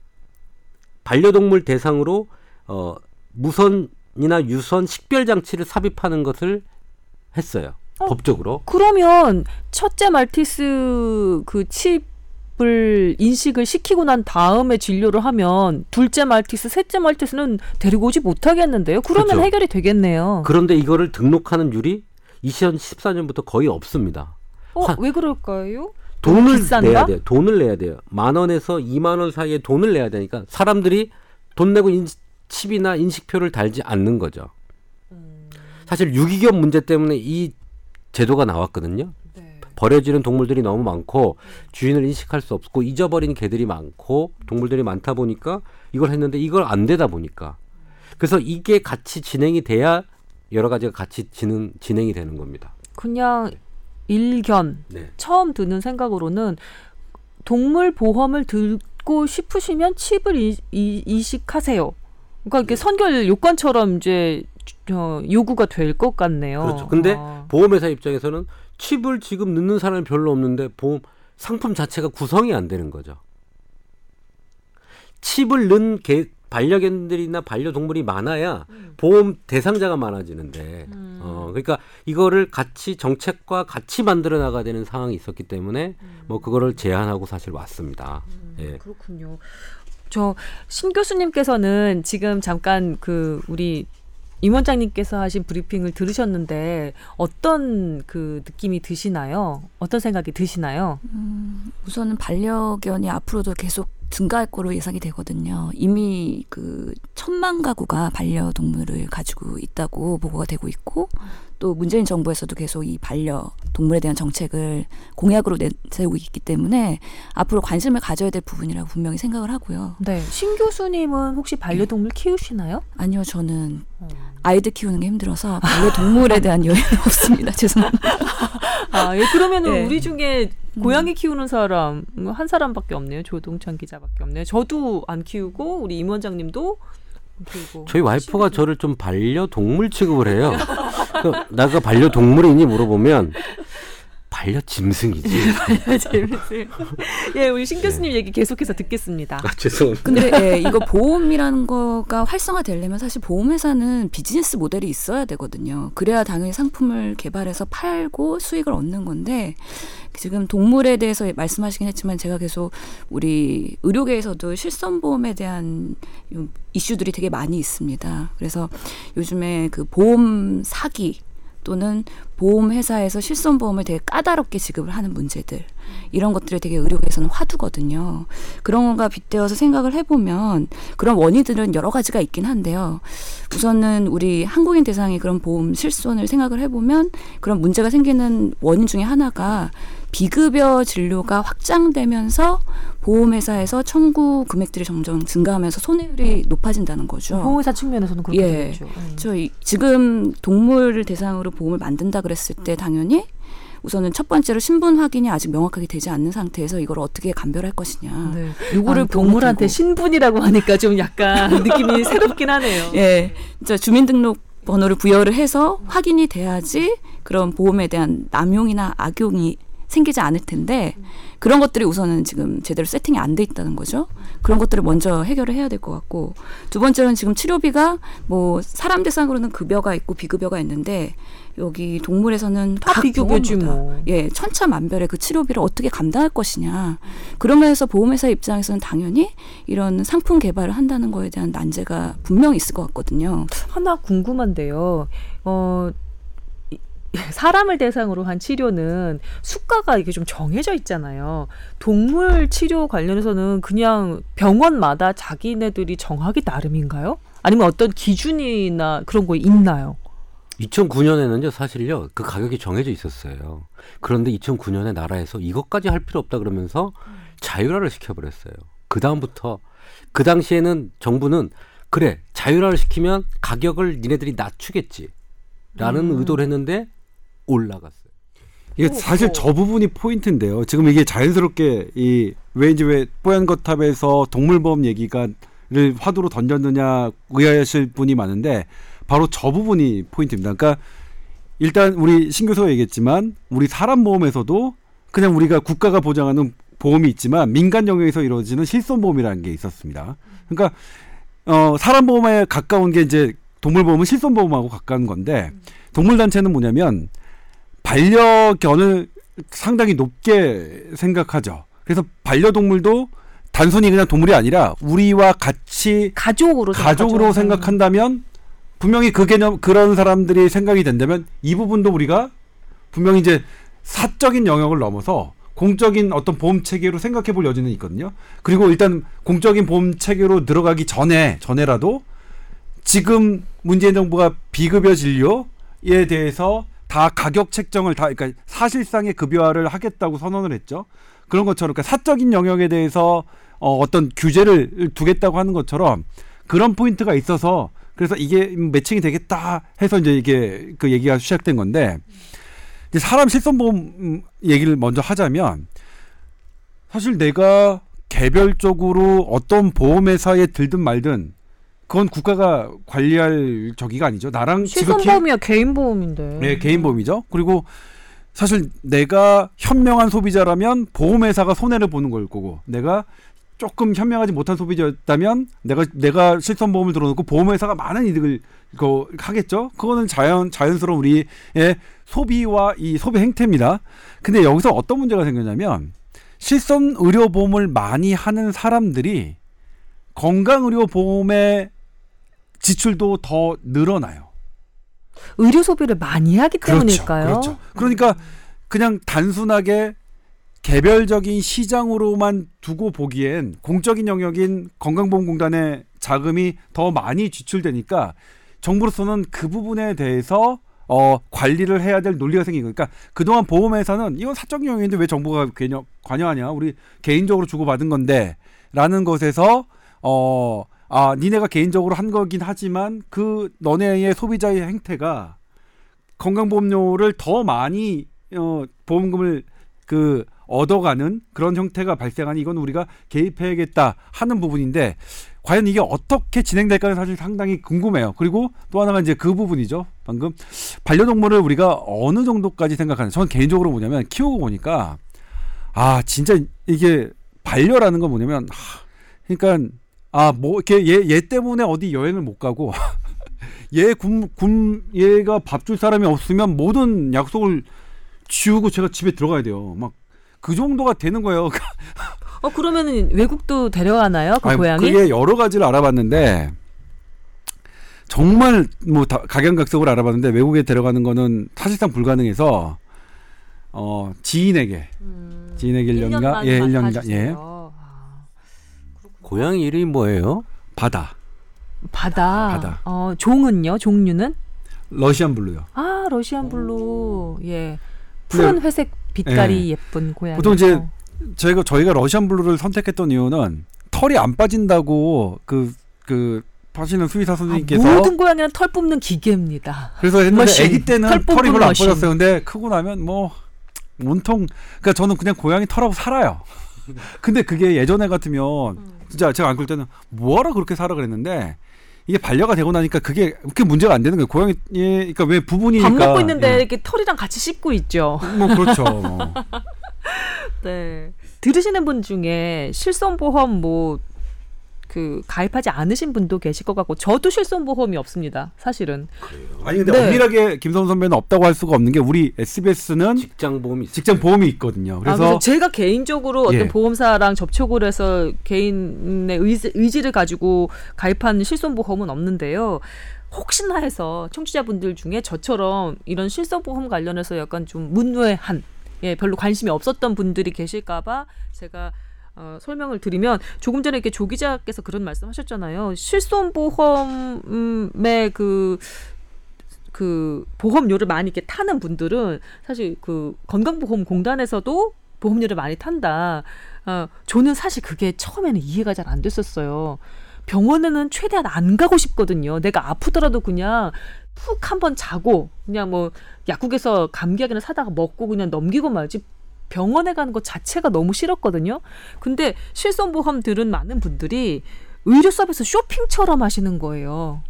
반려동물 대상으로 어 무선 이나 유선 식별 장치를 삽입하는 것을 했어요. 어? 법적으로. 그러면 첫째 말티스 그 칩을 인식을 시키고 난 다음에 진료를 하면 둘째 말티스, 셋째 말티스는 데리고 오지 못하겠는데요. 그러면 그렇죠. 해결이 되겠네요. 그런데 이거를 등록하는 율이 2014년부터 거의 없습니다. 어, 화- 왜 그럴까요? 돈을 비싼가? 내야 돼요. 돈을 내야 돼요. 만 원에서 2만 원 사이에 돈을 내야 되니까 사람들이 돈 내고 인, 칩이나 인식표를 달지 않는 거죠. 사실 유기견 문제 때문에 이 제도가 나왔거든요. 네. 버려지는 동물들이 너무 많고 주인을 인식할 수 없고 잊어버린 개들이 많고 동물들이 많다 보니까 이걸 했는데 이걸 안 되다 보니까 그래서 이게 같이 진행이 돼야 여러 가지가 같이 진행, 진행이 되는 겁니다. 그냥 일견 네. 처음 드는 생각으로는 동물 보험을 들고 싶으시면 칩을 이, 이, 인식하세요. 그러니까 이게 선결 요건처럼 이제 어, 요구가 될 것 같네요. 그렇죠. 근데 아. 보험회사 입장에서는 칩을 지금 넣는 사람이 별로 없는데 보험 상품 자체가 구성이 안 되는 거죠. 칩을 넣은 개, 반려견들이나 반려동물이 많아야 보험 대상자가 많아지는데, 어, 그러니까 이거를 같이 정책과 같이 만들어 나가야 되는 상황이 있었기 때문에 뭐 그거를 제안하고 사실 왔습니다. 예. 그렇군요. 저 신 교수님께서는 지금 잠깐 그 우리 임 원장님께서 하신 브리핑을 들으셨는데 어떤 그 느낌이 드시나요? 어떤 생각이 드시나요? 우선은 반려견이 앞으로도 계속 증가할 거로 예상이 되거든요. 이미 그 천만 가구가 반려동물을 가지고 있다고 보고가 되고 있고 또 문재인 정부에서도 계속 이 반려 동물에 대한 정책을 공약으로 내세우고 있기 때문에 앞으로 관심을 가져야 될 부분이라고 분명히 생각을 하고요. 네. 신 교수님은 혹시 반려동물 키우시나요? 아니요, 저는 아이들 키우는 게 힘들어서 반려동물에 대한 여유는 없습니다. 죄송합니다. 아, 예, 그러면은 네. 우리 중에 고양이 키우는 사람 음, 한 사람밖에 없네요. 조동찬 기자밖에 없네요. 저도 안 키우고 우리 임 원장님도. 저희 와이프가 저를 좀 반려동물 취급을 해요. 그 나가 반려동물이니 물어보면 반려 짐승이지. 재밌어요. 예, 우리 신 교수님 얘기 계속해서 듣겠습니다. 아, 죄송합니다. 근데 예, 이거 보험이라는 거가 활성화되려면 사실 보험회사는 비즈니스 모델이 있어야 되거든요. 그래야 당연히 상품을 개발해서 팔고 수익을 얻는 건데 지금 동물에 대해서 말씀하시긴 했지만 제가 계속 우리 의료계에서도 실손보험에 대한 요 이슈들이 되게 많이 있습니다. 그래서 요즘에 그 보험 사기 또는 보험회사에서 실손보험을 되게 까다롭게 지급을 하는 문제들 이런 것들이 되게 의료계에서는 화두거든요. 그런 거가 빗대어서 생각을 해보면 그런 원인들은 여러 가지가 있긴 한데요. 우선은 우리 한국인 대상의 그런 보험 실손을 생각을 해보면 그런 문제가 생기는 원인 중에 하나가 비급여 진료가 확장되면서 보험회사에서 청구 금액들이 점점 증가하면서 손해율이 높아진다는 거죠. 보험회사 측면에서는 그렇게 예. 되겠죠. 음. 저 이- 지금 동물을 대상으로 보험을 만든다 그랬을 때 당연히 우선은 첫 번째로 신분 확인이 아직 명확하게 되지 않는 상태에서 이걸 어떻게 감별할 것이냐. 네. 아, 동물한테 신분이라고 하니까 좀 약간 느낌이 새롭긴 하네요. 예, 진짜 주민등록 번호를 부여를 해서 확인이 돼야지 그런 보험에 대한 남용이나 악용이 생기지 않을 텐데 그런 것들이 우선은 지금 제대로 세팅이 안 돼 있다는 거죠. 그런 것들을 먼저 해결을 해야 될 것 같고 두 번째로는 지금 치료비가 뭐 사람 대상으로는 급여가 있고 비급여가 있는데 여기 동물에서는 다 병원마다 뭐. 예, 천차만별의 그 치료비를 어떻게 감당할 것이냐. 그러면서 보험회사 입장에서는 당연히 이런 상품 개발을 한다는 거에 대한 난제가 분명히 있을 것 같거든요. 하나 궁금한데요. 어, 이- 사람을 대상으로 한 치료는 수가가 이게 좀 정해져 있잖아요. 동물 치료 관련해서는 그냥 병원마다 자기네들이 정하기 나름인가요? 아니면 어떤 기준이나 그런 거 있나요? 2009년에는요, 사실요, 그 가격이 정해져 있었어요. 그런데 2009년에 나라에서 이것까지 할 필요 없다 그러면서 자율화를 시켜버렸어요. 그 다음부터 그 당시에는 정부는 그래 자율화를 시키면 가격을 니네들이 낮추겠지. 라는 음. 의도를 했는데 올라갔어요. 이게 오, 사실 오. 저 부분이 포인트인데요. 지금 이게 자연스럽게 이 왜 이제 왜 뽀얀 거탑에서 동물보험 얘기가를 화두로 던졌느냐 의아하실 분이 많은데 바로 저 부분이 포인트입니다. 그러니까 일단 우리 신 교수가 얘기했지만 우리 사람 보험에서도 그냥 우리가 국가가 보장하는 보험이 있지만 민간 영역에서 이루어지는 실손 보험이라는 게 있었습니다. 그러니까 어 사람 보험에 가까운 게 이제 동물 보험은 실손 보험하고 가까운 건데 동물 단체는 뭐냐면 반려견을 상당히 높게 생각하죠. 그래서 반려동물도 단순히 그냥 동물이 아니라 우리와 같이 가족으로 가족으로 생각하죠. 생각한다면 분명히 그 개념 그런 사람들이 생각이 된다면 이 부분도 우리가 분명히 이제 사적인 영역을 넘어서 공적인 어떤 보험 체계로 생각해 볼 여지는 있거든요. 그리고 일단 공적인 보험 체계로 들어가기 전에 전에라도 지금 문재인 정부가 비급여 진료에 대해서 다 가격 책정을 다 그러니까 사실상의 급여화를 하겠다고 선언을 했죠. 그런 것처럼 그러니까 사적인 영역에 대해서 어, 어떤 규제를 두겠다고 하는 것처럼 그런 포인트가 있어서 그래서 이게 매칭이 되겠다 해서 이제 이게 그 얘기가 시작된 건데 이제 사람 실손보험 음, 얘기를 먼저 하자면 사실 내가 개별적으로 어떤 보험회사에 들든 말든 그건 국가가 관리할 저기가 아니죠. 나랑 실손보험이야 개인 보험인데. 네, 개인 보험이죠. 그리고 사실 내가 현명한 소비자라면 보험회사가 손해를 보는 걸 거고 내가 조금 현명하지 못한 소비자였다면 내가 내가 실손보험을 들어놓고 보험회사가 많은 이득을 그 하겠죠. 그거는 자연 자연스러운 우리의 소비와 이 소비 행태입니다. 근데 여기서 어떤 문제가 생겼냐면 실손 의료 보험을 많이 하는 사람들이 건강 의료 보험의 지출도 더 늘어나요. 의료 소비를 많이 하기 때문일까요? 그렇죠. 그러니까 그냥 단순하게 개별적인 시장으로만 두고 보기엔 공적인 영역인 건강보험공단의 자금이 더 많이 지출되니까 정부로서는 그 부분에 대해서 어, 관리를 해야 될 논리가 생긴 거니까 그동안 보험회사는 이건 사적 영역인데 왜 정부가 관여, 관여하냐 우리 개인적으로 주고받은 건데 라는 것에서 어, 아, 니네가 개인적으로 한 거긴 하지만 그 너네의 소비자의 행태가 건강보험료를 더 많이 어, 보험금을 그 얻어가는 그런 형태가 발생하니 이건 우리가 개입해야겠다 하는 부분인데 과연 이게 어떻게 진행될까는 사실 상당히 궁금해요. 그리고 또 하나가 이제 그 부분이죠. 방금 반려동물을 우리가 어느 정도까지 생각하는? 저는 개인적으로 뭐냐면 키우고 보니까 아 진짜 이게 반려라는 건 뭐냐면 하, 그러니까 아 뭐 이렇게 얘, 얘 때문에 어디 여행을 못 가고 얘 굶 굶 얘가 밥 줄 사람이 없으면 모든 약속을 지우고 제가 집에 들어가야 돼요. 막 그 정도가 되는 거예요. 어 그러면은 외국도 데려가나요? 그 아니, 고양이? 그게 여러 가지를 알아봤는데 정말 뭐 다- 각양각색으로 알아봤는데 외국에 데려가는 거는 사실상 불가능해서 어 지인에게 지인에게 1년간 예 1년간 예 아, 고양이 이름이 뭐예요? 바다 바다. 바다. 어 종은요? 종류는? Russian Blue요. 아 Russian Blue. 예. 푸른 회색 빛깔이 예쁜 고양이. 보통 이제 저희가 저희가 러시안 블루를 선택했던 이유는 털이 안 빠진다고 그그 하시는 수의사 선생님께서 아, 모든 고양이는 털 뽑는 기계입니다. 그래서 머신. 아기 때는 털 털이 별로 안 머신. 빠졌어요. 근데 크고 나면 뭐 온통 그러니까 저는 그냥 고양이 털하고 살아요. 근데 그게 예전에 같으면 진짜 제가 안 그럴 때는 뭐하러 그렇게 살아 그랬는데 이게 반려가 되고 나니까 그게 그렇게 문제가 안 되는 거예요. 고양이 예, 그러니까 왜 부분이니까 밥 먹고 있는데 예. 이렇게 털이랑 같이 씻고 있죠. 뭐 그렇죠. 뭐. 네. 들으시는 분 중에 실손보험 뭐 그 가입하지 않으신 분도 계실 것 같고 저도 실손보험이 없습니다. 사실은. 아니 근데 네. 엄밀하게 김성훈 선배는 없다고 할 수가 없는 게 우리 SBS는 직장 보험이 있어요. 직장 보험이 있거든요. 아, 그래서 그래서 제가 개인적으로 어떤 예. 보험사랑 접촉을 해서 개인의 의지, 의지를 가지고 가입한 실손보험은 없는데요. 혹시나 해서 청취자분들 중에 저처럼 이런 실손보험 관련해서 약간 좀 문외한 예, 별로 관심이 없었던 분들이 계실까봐 제가 어, 설명을 드리면 조금 전에 이렇게 조 기자께서 그런 말씀하셨잖아요. 실손 보험의 그그 보험료를 많이 이렇게 타는 분들은 사실 그 건강보험공단에서도 보험료를 많이 탄다. 어, 저는 사실 그게 처음에는 이해가 잘 안 됐었어요. 병원에는 최대한 안 가고 싶거든요. 내가 아프더라도 그냥 푹 한번 자고 그냥 뭐 약국에서 감기약이나 사다가 먹고 그냥 넘기고 말지 병원에 가는 것 자체가 너무 싫었거든요. 근데 실손보험 들은 많은 분들이 의료 서비스 쇼핑처럼 하시는 거예요.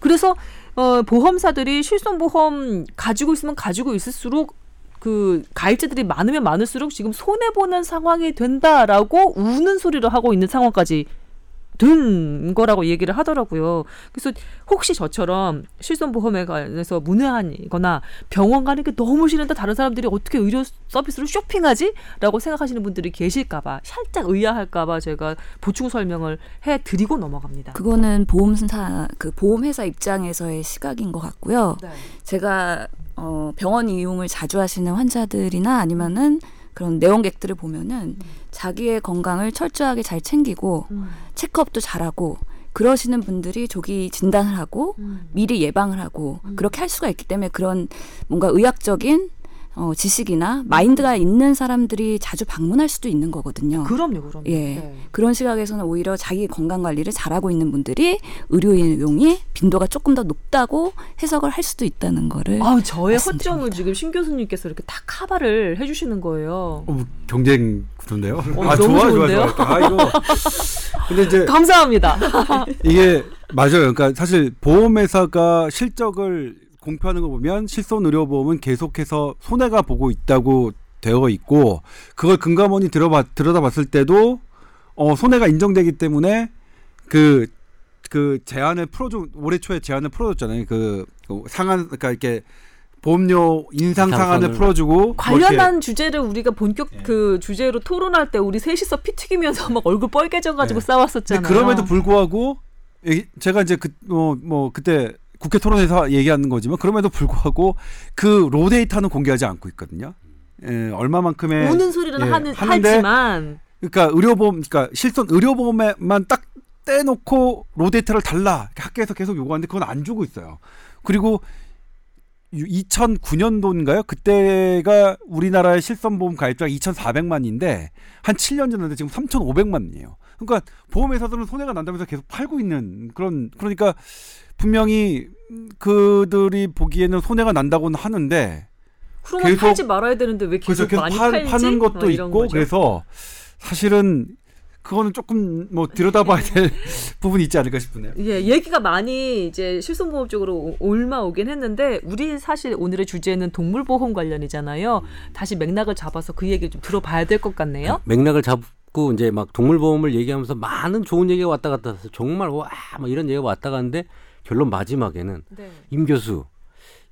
그래서 어, 보험사들이 실손보험 가지고 있으면 가지고 있을수록 그 가입자들이 많으면 많을수록 지금 손해 보는 상황이 된다라고 우는 소리를 하고 있는 상황까지 든 거라고 얘기를 하더라고요. 그래서 혹시 저처럼 실손보험에 관해서 문외한이거나 병원 가는 게 너무 싫은데 다른 사람들이 어떻게 의료 서비스를 쇼핑하지? 라고 생각하시는 분들이 계실까봐 살짝 의아할까봐 제가 보충 설명을 해드리고 넘어갑니다. 그거는 보험사 그 보험회사 입장에서의 시각인 것 같고요. 네. 제가 어, 병원 이용을 자주 하시는 환자들이나 아니면은 그런 내원객들을 보면은 자기의 건강을 철저하게 잘 챙기고 음. 체크업도 잘하고 그러시는 분들이 조기 진단을 하고 음. 미리 예방을 하고 그렇게 할 수가 있기 때문에 그런 뭔가 의학적인 어, 지식이나 마인드가 있는 사람들이 자주 방문할 수도 있는 거거든요. 그럼요, 그럼요. 예. 네. 그런 시각에서는 오히려 자기 건강 관리를 잘하고 있는 분들이 의료인용이 빈도가 조금 더 높다고 해석을 할 수도 있다는 거를 아, 저의. 허점을 지금 신 교수님께서 이렇게 다 카바를 해주시는 거예요. 어, 경쟁 구도인데요. 어, 아 너무 좋아 좋아? 좋아. 아 이거 근데 이제 감사합니다. 이게 맞아요. 그러니까 사실 보험회사가 실적을 공표하는 거 보면 실손 의료보험은 계속해서 손해가 보고 있다고 되어 있고 그걸 금감원이 들어봐 들여다봤을 때도 어 손해가 인정되기 때문에 그그 제한을 풀어줘 올해 초에 제한을 풀어줬잖아요. 그, 그 상한 그러니까 이렇게 보험료 인상 상한을. 풀어주고 뭐 관련한 주제를 우리가 본격 그 주제로 토론할 때 우리 셋이서 피 튀기면서 막 얼굴 뻘개져 가지고 네. 싸웠었잖아요. 근데 그럼에도 불구하고 이- 제가 이제 그뭐 뭐 그때 국회 토론에서 얘기하는 거지만 그럼에도 불구하고 그 로데이터는 공개하지 않고 있거든요. 예, 얼마만큼의 우는 소리는 예, 하는 하는데 하지만 그러니까 의료보험 그러니까 실손 의료보험에만 딱 떼놓고 로데이터를 달라 학계에서 계속 요구하는데 그건 안 주고 있어요. 그리고 2009년도인가요? 그때가 우리나라의 실손보험 가입자가 2,400만인데 한 7년 전인데 지금 3,500만이에요. 그러니까 보험회사들은 손해가 난다면서 계속 팔고 있는 그런 그러니까 분명히 그들이 보기에는 손해가 난다고는 하는데 그러면 계속- 팔지 말아야 되는데 왜 계속 계속 많이 파, 팔지? 파는 것도 뭐 있고 거죠. 그래서 사실은 그거는 조금 뭐 들여다봐야 될 부분이 있지 않을까 싶네요. 예, 얘기가 많이 이제 실손보험 쪽으로 오- 올라오긴 했는데 우리 사실 오늘의 주제는 동물 보험 관련이잖아요. 다시 맥락을 잡아서 그 얘기를 좀 들어봐야 될 것 같네요. 맥락을 잡고 이제 막 동물 보험을 얘기하면서 많은 좋은 얘기가 왔다 갔다 해서 정말 와막 이런 얘기가 왔다 갔는데 결론 마지막에는 네. 임 교수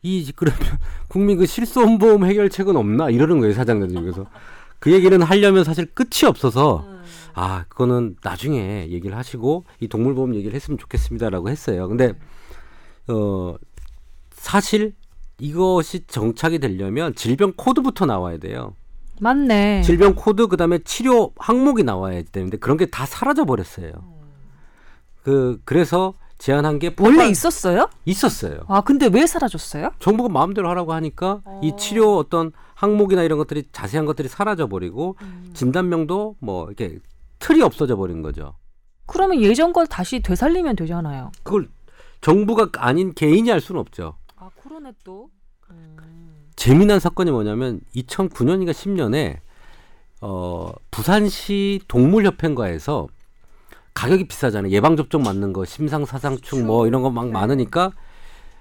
이 그러면 국민 그 실손보험 해결책은 없나 이러는 거예요 사장님께서 그 얘기는 하려면 사실 끝이 없어서 아 그거는 나중에 얘기를 하시고 이 동물보험 얘기를 했으면 좋겠습니다라고 했어요 근데 어 사실 이것이 정착이 되려면 질병 코드부터 나와야 돼요 맞네. 질병 코드 그다음에 치료 항목이 나와야 되는데 그런 게 다 사라져 버렸어요. 그 그래서 제안한 게 원래 있었어요? 있었어요. 아 근데 왜 사라졌어요? 정부가 마음대로 하라고 하니까 어. 이 치료 어떤 항목이나 이런 것들이 자세한 것들이 사라져 버리고 음. 진단명도 뭐 이렇게 틀이 없어져 버린 거죠. 그러면 예전 걸 다시 되살리면 되잖아요. 그걸 정부가 아닌 개인이 할 수는 없죠. 아 그러네 또. 재미난 사건이 뭐냐면 2009년인가 10년에 어 부산시 동물협회인가에서 가격이 비싸잖아요. 예방 접종 맞는 거 심상 사상충 뭐 이런 거 막 많으니까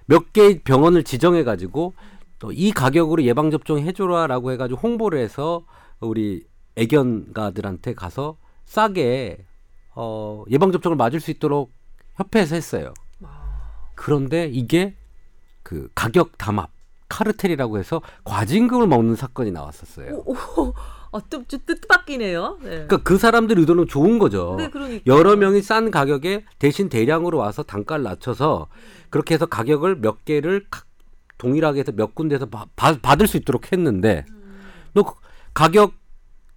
몇개 병원을 지정해 가지고 또 이 가격으로 예방 접종 해줘라라고 해가지고 홍보를 해서 우리 애견가들한테 가서 싸게 어, 예방 접종을 맞을 수 있도록 협회에서 했어요. 그런데 이게 그 가격 담합 카르텔이라고 해서 과징금을 먹는 사건이 나왔었어요. 오, 오, 어, 뜻, 뜻, 뜻밖이네요. 네. 그러니까 그 사람들 의도는 좋은 거죠. 네, 그러니까. 여러 명이 싼 가격에 대신 대량으로 와서 단가를 낮춰서 그렇게 해서 가격을 몇 개를 각- 동일하게 해서 몇 군데에서 바- 바- 받을 수 있도록 했는데 너 그- 가격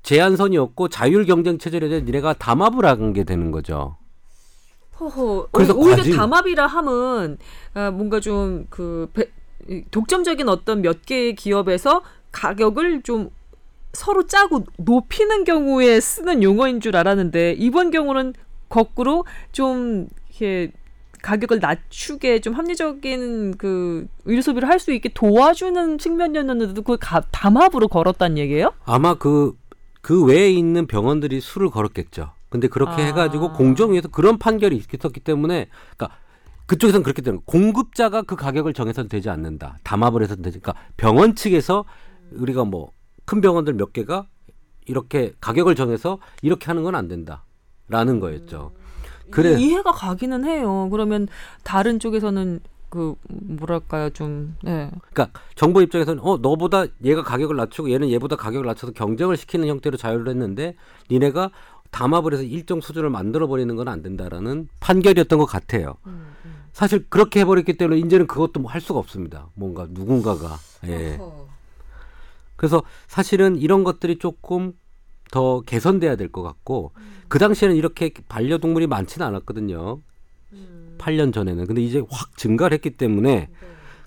제한선이었고 자율 경쟁 체제를 니네가 담합을 한 게 되는 거죠. 허허. 그래서 어, 오히려 과징- 담합이라 함은 아, 뭔가 좀 그 독점적인 어떤 몇 개의 기업에서 가격을 좀 서로 짜고 높이는 경우에 쓰는 용어인 줄 알았는데 이번 경우는 거꾸로 좀 이렇게 가격을 낮추게 좀 합리적인 그 의료 소비를 할 수 있게 도와주는 측면이었는데도 그걸 가- 담합으로 걸었단 얘기예요? 아마 그, 그 외에 있는 병원들이 수를 걸었겠죠. 근데 그렇게 아. 해가지고 공정위에서 그런 판결이 있었기 때문에, 그러니까 그쪽에서는 그렇게 되는. 공급자가 그 가격을 정해서는 되지 않는다. 담합을 해서는 되지. 그러니까 병원 측에서 우리가 뭐 큰 병원들 몇 개가 이렇게 가격을 정해서 이렇게 하는 건 안 된다라는 거였죠. 그래. 이해가 가기는 해요. 그러면 다른 쪽에서는 그 뭐랄까요 좀 네. 그러니까 정부 입장에서는 어 너보다 얘가 가격을 낮추고 얘는 얘보다 가격을 낮춰서 경쟁을 시키는 형태로 자유를 했는데 니네가 담합을 해서 일정 수준을 만들어 버리는 건 안 된다라는 판결이었던 것 같아요. 사실 그렇게 해버렸기 때문에 이제는 그것도 뭐 할 수가 없습니다. 뭔가 누군가가 예. 그래서 사실은 이런 것들이 조금 더 개선돼야 될 것 같고 그 당시에는 이렇게 반려동물이 많지는 않았거든요. 8년 전에는 근데 이제 확 증가를 했기 때문에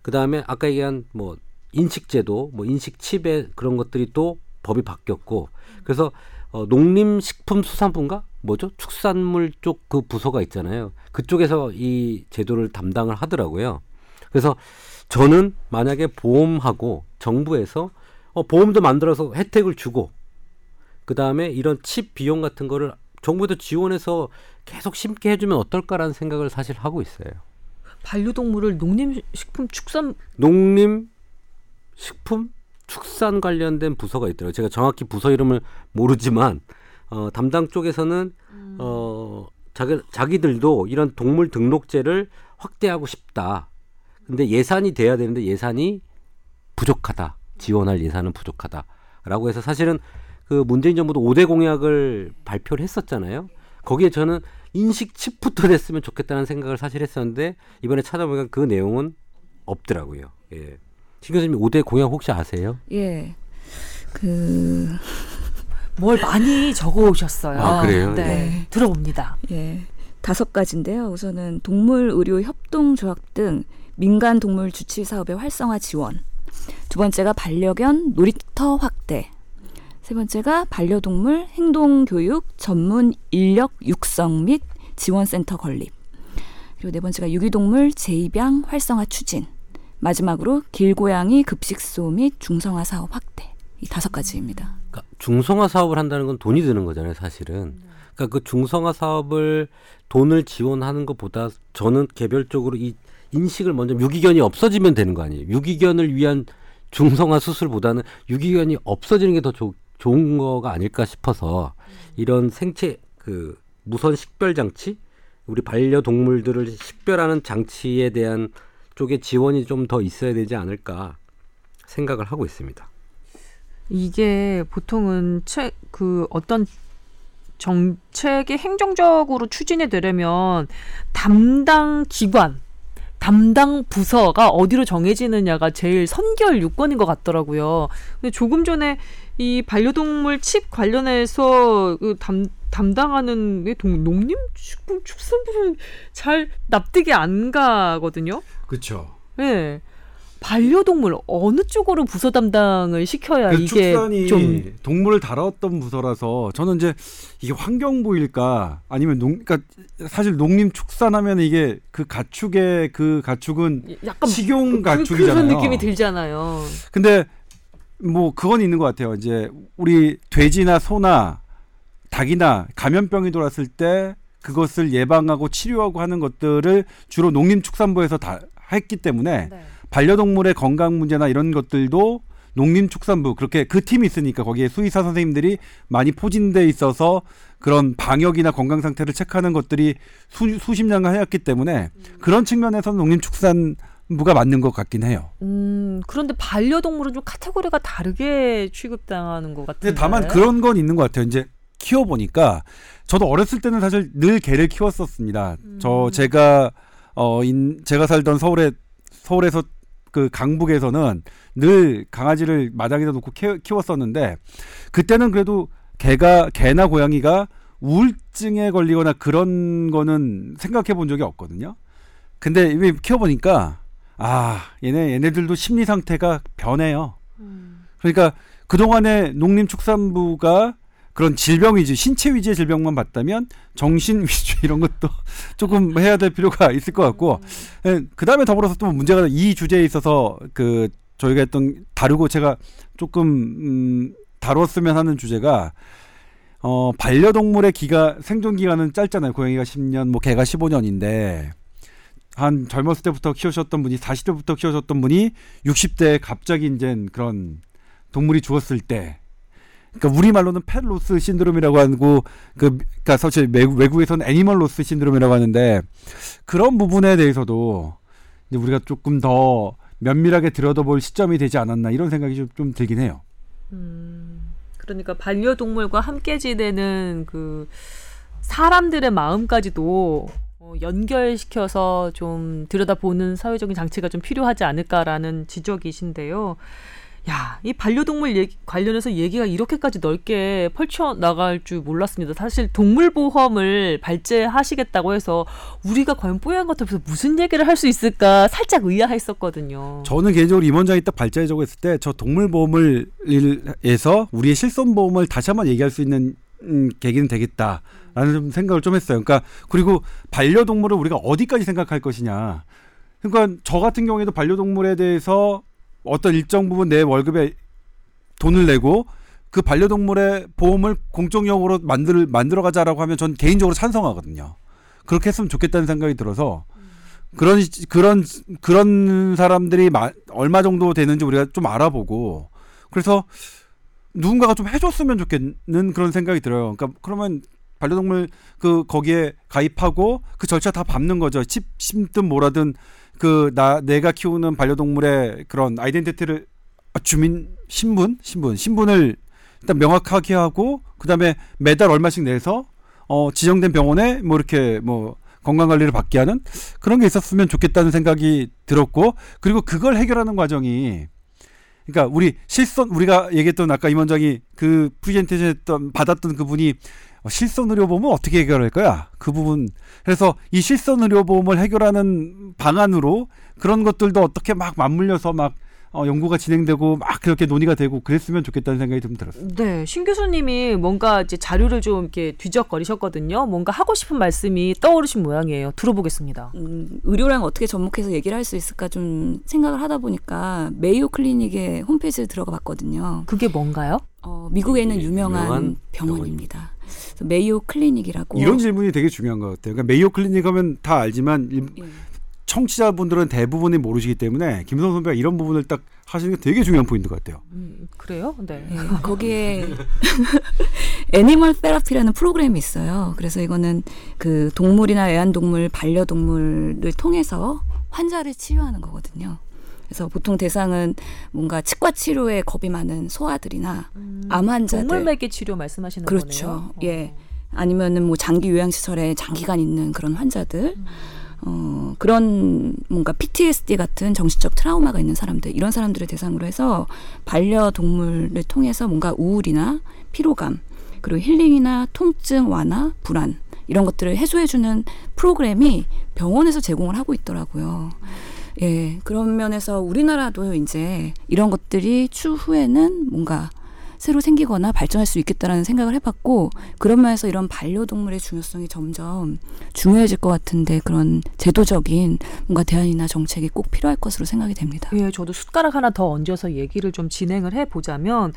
그 다음에 아까 얘기한 뭐 인식제도, 뭐 인식칩에 그런 것들이 또 법이 바뀌었고 그래서 어, 농림식품수산부인가 뭐죠 축산물 쪽 그 부서가 있잖아요. 그쪽에서 이 제도를 담당을 하더라고요. 그래서 저는 만약에 보험하고 정부에서 어, 보험도 만들어서 혜택을 주고 그 다음에 이런 칩 비용 같은 거를 정부에서 지원해서 계속 심게 해주면 어떨까라는 생각을 사실 하고 있어요. 반려동물을 농림식품 축산 농림 식품 축산 관련된 부서가 있더라고요. 제가 정확히 부서 이름을 모르지만 어, 담당 쪽에서는 어, 자기, 자기들도 이런 동물 등록제를 확대하고 싶다. 근데 예산이 돼야 되는데 예산이 부족하다. 지원할 예산은 부족하다라고 해서 사실은 그 문재인 정부도 5대 공약을 발표를 했었잖아요. 거기에 저는 인식 칩부터 됐으면 좋겠다는 생각을 사실 했었는데 이번에 찾아보니까 그 내용은 없더라고요. 예. 신 교수님 5대 공약 혹시 아세요? 예. 그 뭘 많이 적어 오셨어요. 아, 그래요? 네. 네. 들어봅니다. 예. 다섯 가지인데요. 우선은 동물 의료 협동 조합 등 민간 동물 주치 사업의 활성화 지원. 두 번째가 반려견 놀이터 확대. 세 번째가 반려동물 행동 교육 전문 인력 육성 및 지원센터 건립. 그리고 네 번째가 유기동물 재입양 활성화 추진. 마지막으로 길고양이 급식소 및 중성화 사업 확대. 이 다섯 가지입니다. 그러니까 중성화 사업을 한다는 건 돈이 드는 거잖아요, 사실은. 그러니까 그 중성화 사업을 돈을 지원하는 것보다 저는 개별적으로 이 인식을 먼저 유기견이 없어지면 되는 거 아니에요. 유기견을 위한 중성화 수술보다는 유기견이 없어지는 게 더 좋은 거가 아닐까 싶어서 이런 생체 그 무선 식별 장치 우리 반려동물들을 식별하는 장치에 대한 쪽에 지원이 좀 더 있어야 되지 않을까 생각을 하고 있습니다. 이게 보통은 책그 어떤 정책이 행정적으로 추진이 되려면 담당 기관 담당 부서가 어디로 정해지느냐가 제일 선결 요건인 것 같더라고요. 근데 조금 전에 이 반려동물 칩 관련해서 그 담, 담당하는 게 동- 농림 식품 축산부는 잘 납득이 안 가거든요. 그렇죠. 네. 반려동물 어느 쪽으로 부서 담당을 시켜야 그 이게 축산이 좀 동물을 다뤘던 부서라서 저는 이제 이게 환경부일까 아니면 농 그러니까 사실 농림축산하면 이게 그 가축의 그 가축은 약간 식용 그- 가축이잖아요. 그런 느낌이 들잖아요. 근데 뭐 그건 있는 것 같아요. 이제 우리 돼지나 소나 닭이나 감염병이 돌았을 때 그것을 예방하고 치료하고 하는 것들을 주로 농림축산부에서 다 했기 때문에 반려동물의 건강 문제나 이런 것들도 농림축산부 그렇게 그 팀이 있으니까 거기에 수의사 선생님들이 많이 포진돼 있어서 그런 방역이나 건강 상태를 체크하는 것들이 수, 수십 년간 해왔기 때문에 그런 측면에서는 농림축산 부가 맞는 것 같긴 해요. 음, 그런데 반려동물은 좀 카테고리가 다르게 취급당하는 것 같은데. 다만 그런 건 있는 것 같아요. 이제 키워 보니까 저도 어렸을 때는 사실 늘 개를 키웠었습니다. 저 제가 어 인, 제가 살던 서울에 서울에서 그 강북에서는 늘 강아지를 마당에다 놓고 키, 키웠었는데 그때는 그래도 개가 개나 고양이가 우울증에 걸리거나 그런 거는 생각해 본 적이 없거든요. 근데 이게 키워보니까 아 얘네 얘네들도 심리 상태가 변해요. 그러니까 그 동안에 농림축산부가 그런 질병 위주, 신체 위주의 질병만 봤다면 정신 위주 이런 것도 조금 해야 될 필요가 있을 것 같고, 그 다음에 더불어서 또 문제가 이 주제에 있어서 그 저희가 했던 다루고 제가 조금 음, 다뤘으면 하는 주제가 어 반려동물의 기가 생존 기간은 짧잖아요. 고양이가 10년, 뭐 개가 15년인데 한 젊었을 때부터 키우셨던 분이 40대부터 키우셨던 분이 60대에 갑자기 이제 그런 동물이 죽었을 때 그러니까 우리 말로는 pet loss 신드롬이라고 하고 그 그러니까 사실 외국, 외국 에서는 animal loss 신드롬이라고 하는데 그런 부분에 대해서도 이제 우리가 조금 더 면밀하게 들여다볼 시점이 되지 않았나 이런 생각이 좀, 좀 들긴 해요. 그러니까 반려동물과 함께 지내는 그 사람들의 마음까지도 어, 연결시켜서 좀 들여다보는 사회적인 장치가 좀 필요하지 않을까라는 지적이신데요. 야, 이 반려동물 얘기, 관련해서 얘기가 이렇게까지 넓게 펼쳐 나갈 줄 몰랐습니다. 사실 동물 보험을 발제하시겠다고 해서 우리가 과연 뽀얀 것 앞에서 무슨 얘기를 할 수 있을까 살짝 의아했었거든요. 저는 개인적으로 임 원장이 딱 발제하자고 했을 때 저 동물 보험을 에서 우리의 실손 보험을 다시 한번 얘기할 수 있는 음, 계기는 되겠다라는 좀 생각을 좀 했어요. 그러니까 그리고 반려동물을 우리가 어디까지 생각할 것이냐. 그러니까 저 같은 경우에도 반려동물에 대해서 어떤 일정 부분 내 월급에 돈을 내고 그 반려동물의 보험을 공적용으로 만들 만들어 가자라고 하면 전 개인적으로 찬성하거든요. 그렇게 했으면 좋겠다는 생각이 들어서 그런 그런 그런 사람들이 마, 얼마 정도 되는지 우리가 좀 알아보고 그래서 누군가가 좀 해줬으면 좋겠는 그런 생각이 들어요. 그러니까 그러면 반려동물 그 거기에 가입하고 그 절차 다 밟는 거죠. 칩 심든 뭐라든 그 나 내가 키우는 반려동물의 그런 아이덴티티를 아, 주민 신분? 신분. 신분을 일단 명확하게 하고 그다음에 매달 얼마씩 내서 어 지정된 병원에 뭐 이렇게 뭐 건강 관리를 받게 하는 그런 게 있었으면 좋겠다는 생각이 들었고 그리고 그걸 해결하는 과정이 그러니까 우리 실손 우리가 얘기했던 아까 임 원장이 그 프레젠테이션 했던 받았던 그분이 어, 실손 의료보험은 어떻게 해결할 거야? 그 부분. 그래서 이 실손 의료보험을 해결하는 방안으로 그런 것들도 어떻게 막 맞물려서 막 어, 연구가 진행되고 막 그렇게 논의가 되고 그랬으면 좋겠다는 생각이 좀 들었어요. 네, 신 교수님이 뭔가 이제 자료를 좀 이렇게 뒤적거리셨거든요. 뭔가 하고 싶은 말씀이 떠오르신 모양이에요. 들어보겠습니다. 음, 의료랑 어떻게 접목해서 얘기를 할 수 있을까 좀 생각을 하다 보니까 메이오 클리닉의 홈페이지에 들어가 봤거든요. 그게 뭔가요? 어, 미국에 있는 유명한, 유명한 병원입니다. 그래서 메이오 클리닉이라고 이런 질문이 되게 중요한 것 같아요. 그러니까 Mayo Clinic 하면 다 알지만 일- 예. 청취자분들은 대부분이 모르시기 때문에 김성 선배가 이런 부분을 딱 하시는 게 되게 중요한 포인트 것 같아요. 음, 그래요? 네. 예, 거기에 animal therapy라는 프로그램이 있어요. 그래서 이거는 그 동물이나 애완동물, 반려동물을 통해서 환자를 치유하는 거거든요. 그래서 보통 대상은 뭔가 치과 치료에 겁이 많은 소아들이나 암 환자들, 동물 매개 치료 말씀하시는 그렇죠. 거네요. 예. 아니면은 뭐 장기 요양시설에 장기간 있는 그런 환자들, 어, 그런 뭔가 PTSD 같은 정신적 트라우마가 있는 사람들, 이런 사람들을 대상으로 해서 반려동물을 통해서 뭔가 우울이나 피로감, 그리고 힐링이나 통증 완화, 불안, 이런 것들을 해소해주는 프로그램이 병원에서 제공을 하고 있더라고요. 예, 그런 면에서 우리나라도 이제 이런 것들이 추후에는 뭔가 새로 생기거나 발전할 수 있겠다라는 생각을 해봤고 그런 면에서 이런 반려동물의 중요성이 점점 중요해질 것 같은데 그런 제도적인 뭔가 대안이나 정책이 꼭 필요할 것으로 생각이 됩니다. 예, 저도 숟가락 하나 더 얹어서 얘기를 좀 진행을 해 보자면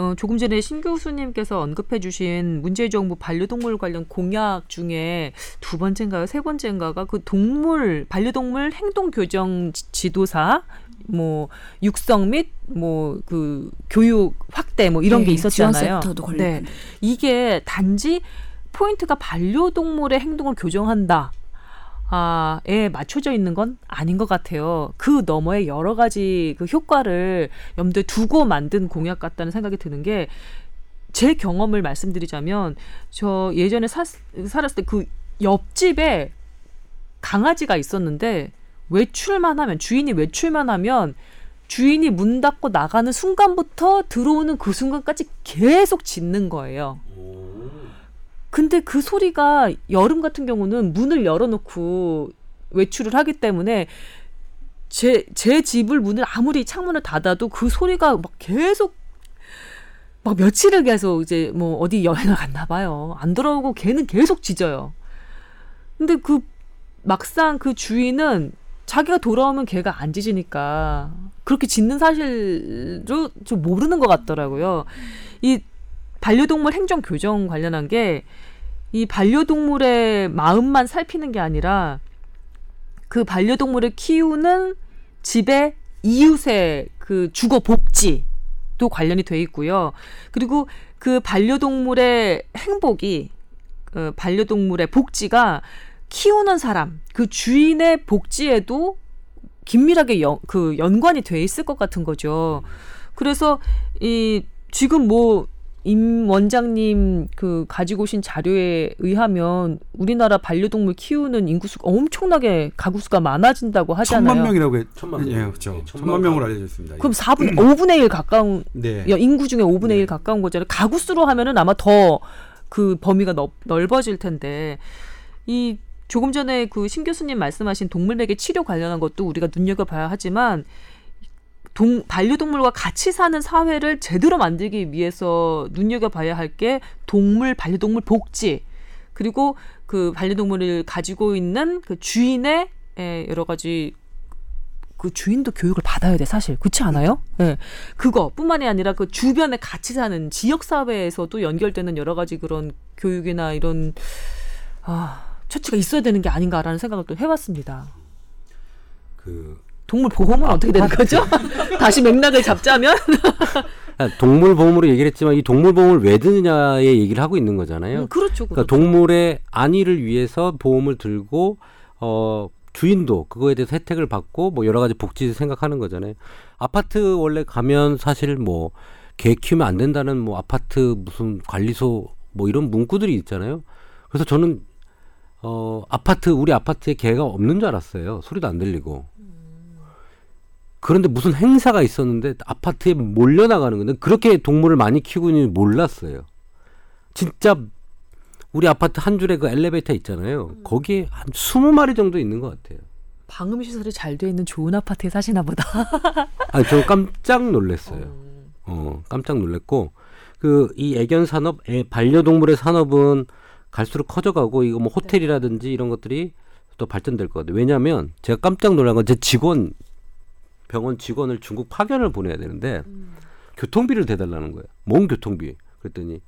어, 조금 전에 신 교수님께서 언급해 주신 문재인 정부 반려동물 관련 공약 중에 두 번째인가요, 세 번째인가가 그 동물 반려동물 행동 교정 지- 지도사 뭐 육성 및 뭐 그 교육 확대 뭐 이런 예, 게 있었잖아요. 네. 이게 단지 포인트가 반려동물의 행동을 교정한다. 아, 에 맞춰져 있는 건 아닌 것 같아요. 그 너머에 여러 가지 그 효과를 염두에 두고 만든 공약 같다는 생각이 드는 게 제 경험을 말씀드리자면 저 예전에 사, 살았을 때 그 옆집에 강아지가 있었는데 외출만 하면 주인이 외출만 하면 주인이 문 닫고 나가는 순간부터 들어오는 그 순간까지 계속 짖는 거예요. 근데 그 소리가 여름 같은 경우는 문을 열어놓고 외출을 하기 때문에 제, 제 집을 문을 아무리 창문을 닫아도 그 소리가 막 계속 막 며칠을 계속 이제 뭐 어디 여행을 갔나 봐요. 안 돌아오고 걔는 계속 짖어요. 근데 그 막상 그 주인은 자기가 돌아오면 걔가 안 짖으니까 그렇게 짖는 사실도 좀 모르는 것 같더라고요. 이 반려동물 행정 교정 관련한 게 이 반려동물의 마음만 살피는 게 아니라 그 반려동물을 키우는 집의 이웃의 그 주거 복지도 관련이 돼 있고요. 그리고 그 반려동물의 행복이 그 반려동물의 복지가 키우는 사람 그 주인의 복지에도 긴밀하게 연, 그 연관이 돼 있을 것 같은 거죠. 그래서 이 지금 뭐 임 원장님 그 가지고 오신 자료에 의하면 우리나라 반려동물 키우는 인구수가 엄청나게 가구 수가 많아진다고 하잖아요. 천만 명이라고 했. 천만 명. 예, 그렇죠. 네, 천만, 천만 명으로 명. 알려져 있습니다. 그럼 4분 5분의 1 가까운 네. 야, 인구 중에 5분의 네. 1 가까운 거잖아요. 가구 수로 하면은 아마 더 그 범위가 넓, 넓어질 텐데 이 조금 전에 그 신 교수님 말씀하신 동물에게 치료 관련한 것도 우리가 눈여겨봐야 하지만 동, 반려동물과 같이 사는 사회를 제대로 만들기 위해서 눈여겨봐야 할 게 동물 반려동물 복지 그리고 그 반려동물을 가지고 있는 그 주인의 에, 여러 가지 그 주인도 교육을 받아야 돼 사실 그렇지 않아요? 예. 그거뿐만이 아니라 그 주변에 같이 사는 지역 사회에서도 연결되는 여러 가지 그런 교육이나 이런 아 처치가 있어야 되는 게 아닌가라는 생각을 또 해봤습니다. 그 동물 보험은 어떻게 되는 거죠? 다시 맥락을 잡자면 아, 동물 보험으로 얘기를 했지만 이 동물 보험을 왜 드느냐의 얘기를 하고 있는 거잖아요. 음, 그렇죠, 그렇죠. 그러니까 동물의 안위를 위해서 보험을 들고 어 주인도 그거에 대해서 혜택을 받고 뭐 여러 가지 복지를 생각하는 거잖아요. 아파트 원래 가면 사실 뭐 개 키우면 안 된다는 뭐 아파트 무슨 관리소 뭐 이런 문구들이 있잖아요. 그래서 저는 어 아파트 우리 아파트에 개가 없는 줄 알았어요. 소리도 안 들리고. 그런데 무슨 행사가 있었는데 아파트에 몰려 나가는 건데 그렇게 동물을 많이 키우고 있는지 몰랐어요. 진짜 우리 아파트 한 줄에 그 엘리베이터 있잖아요. 거기에 한 20마리 정도 있는 것 같아요. 방음 시설이 잘 돼 있는 좋은 아파트에 사시나 보다. 아니, 저 깜짝 놀랐어요. 어, 깜짝 놀랐고, 그, 이 애견 산업, 애, 반려동물의 산업은 갈수록 커져가고, 이거 뭐 호텔이라든지 이런 것들이 또 발전될 것 같아요. 왜냐면, 제가 깜짝 놀란 건 제 직원, 병원 직원을 중국 파견을 보내야 되는데, 교통비를 대달라는 거예요. 뭔 교통비? 그랬더니,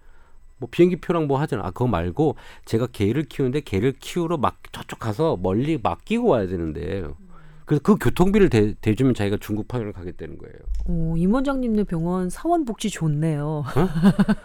뭐 비행기 표랑 뭐 하잖아. 아, 그거 말고 제가 개를 키우는데 개를 키우러 막 저쪽 가서 멀리 맡기고 와야 되는데 그래서 그 교통비를 대, 대주면 자기가 중국 파견을 가겠다는 거예요. 오, 임 원장님네 병원 사원 복지 좋네요.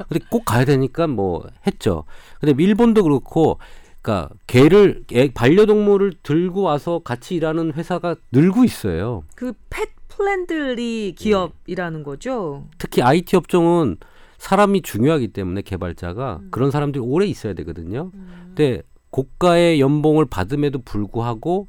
근데 꼭 가야 되니까 뭐 했죠. 근데 일본도 그렇고 그러니까 개를 애, 반려동물을 들고 와서 같이 일하는 회사가 늘고 있어요. 그 펫 플랜들리 기업이라는 거죠. 특히 IT 업종은 사람이 중요하기 때문에 개발자가 그런 사람들이 오래 있어야 되거든요. 근데 고가의 연봉을 받음에도 불구하고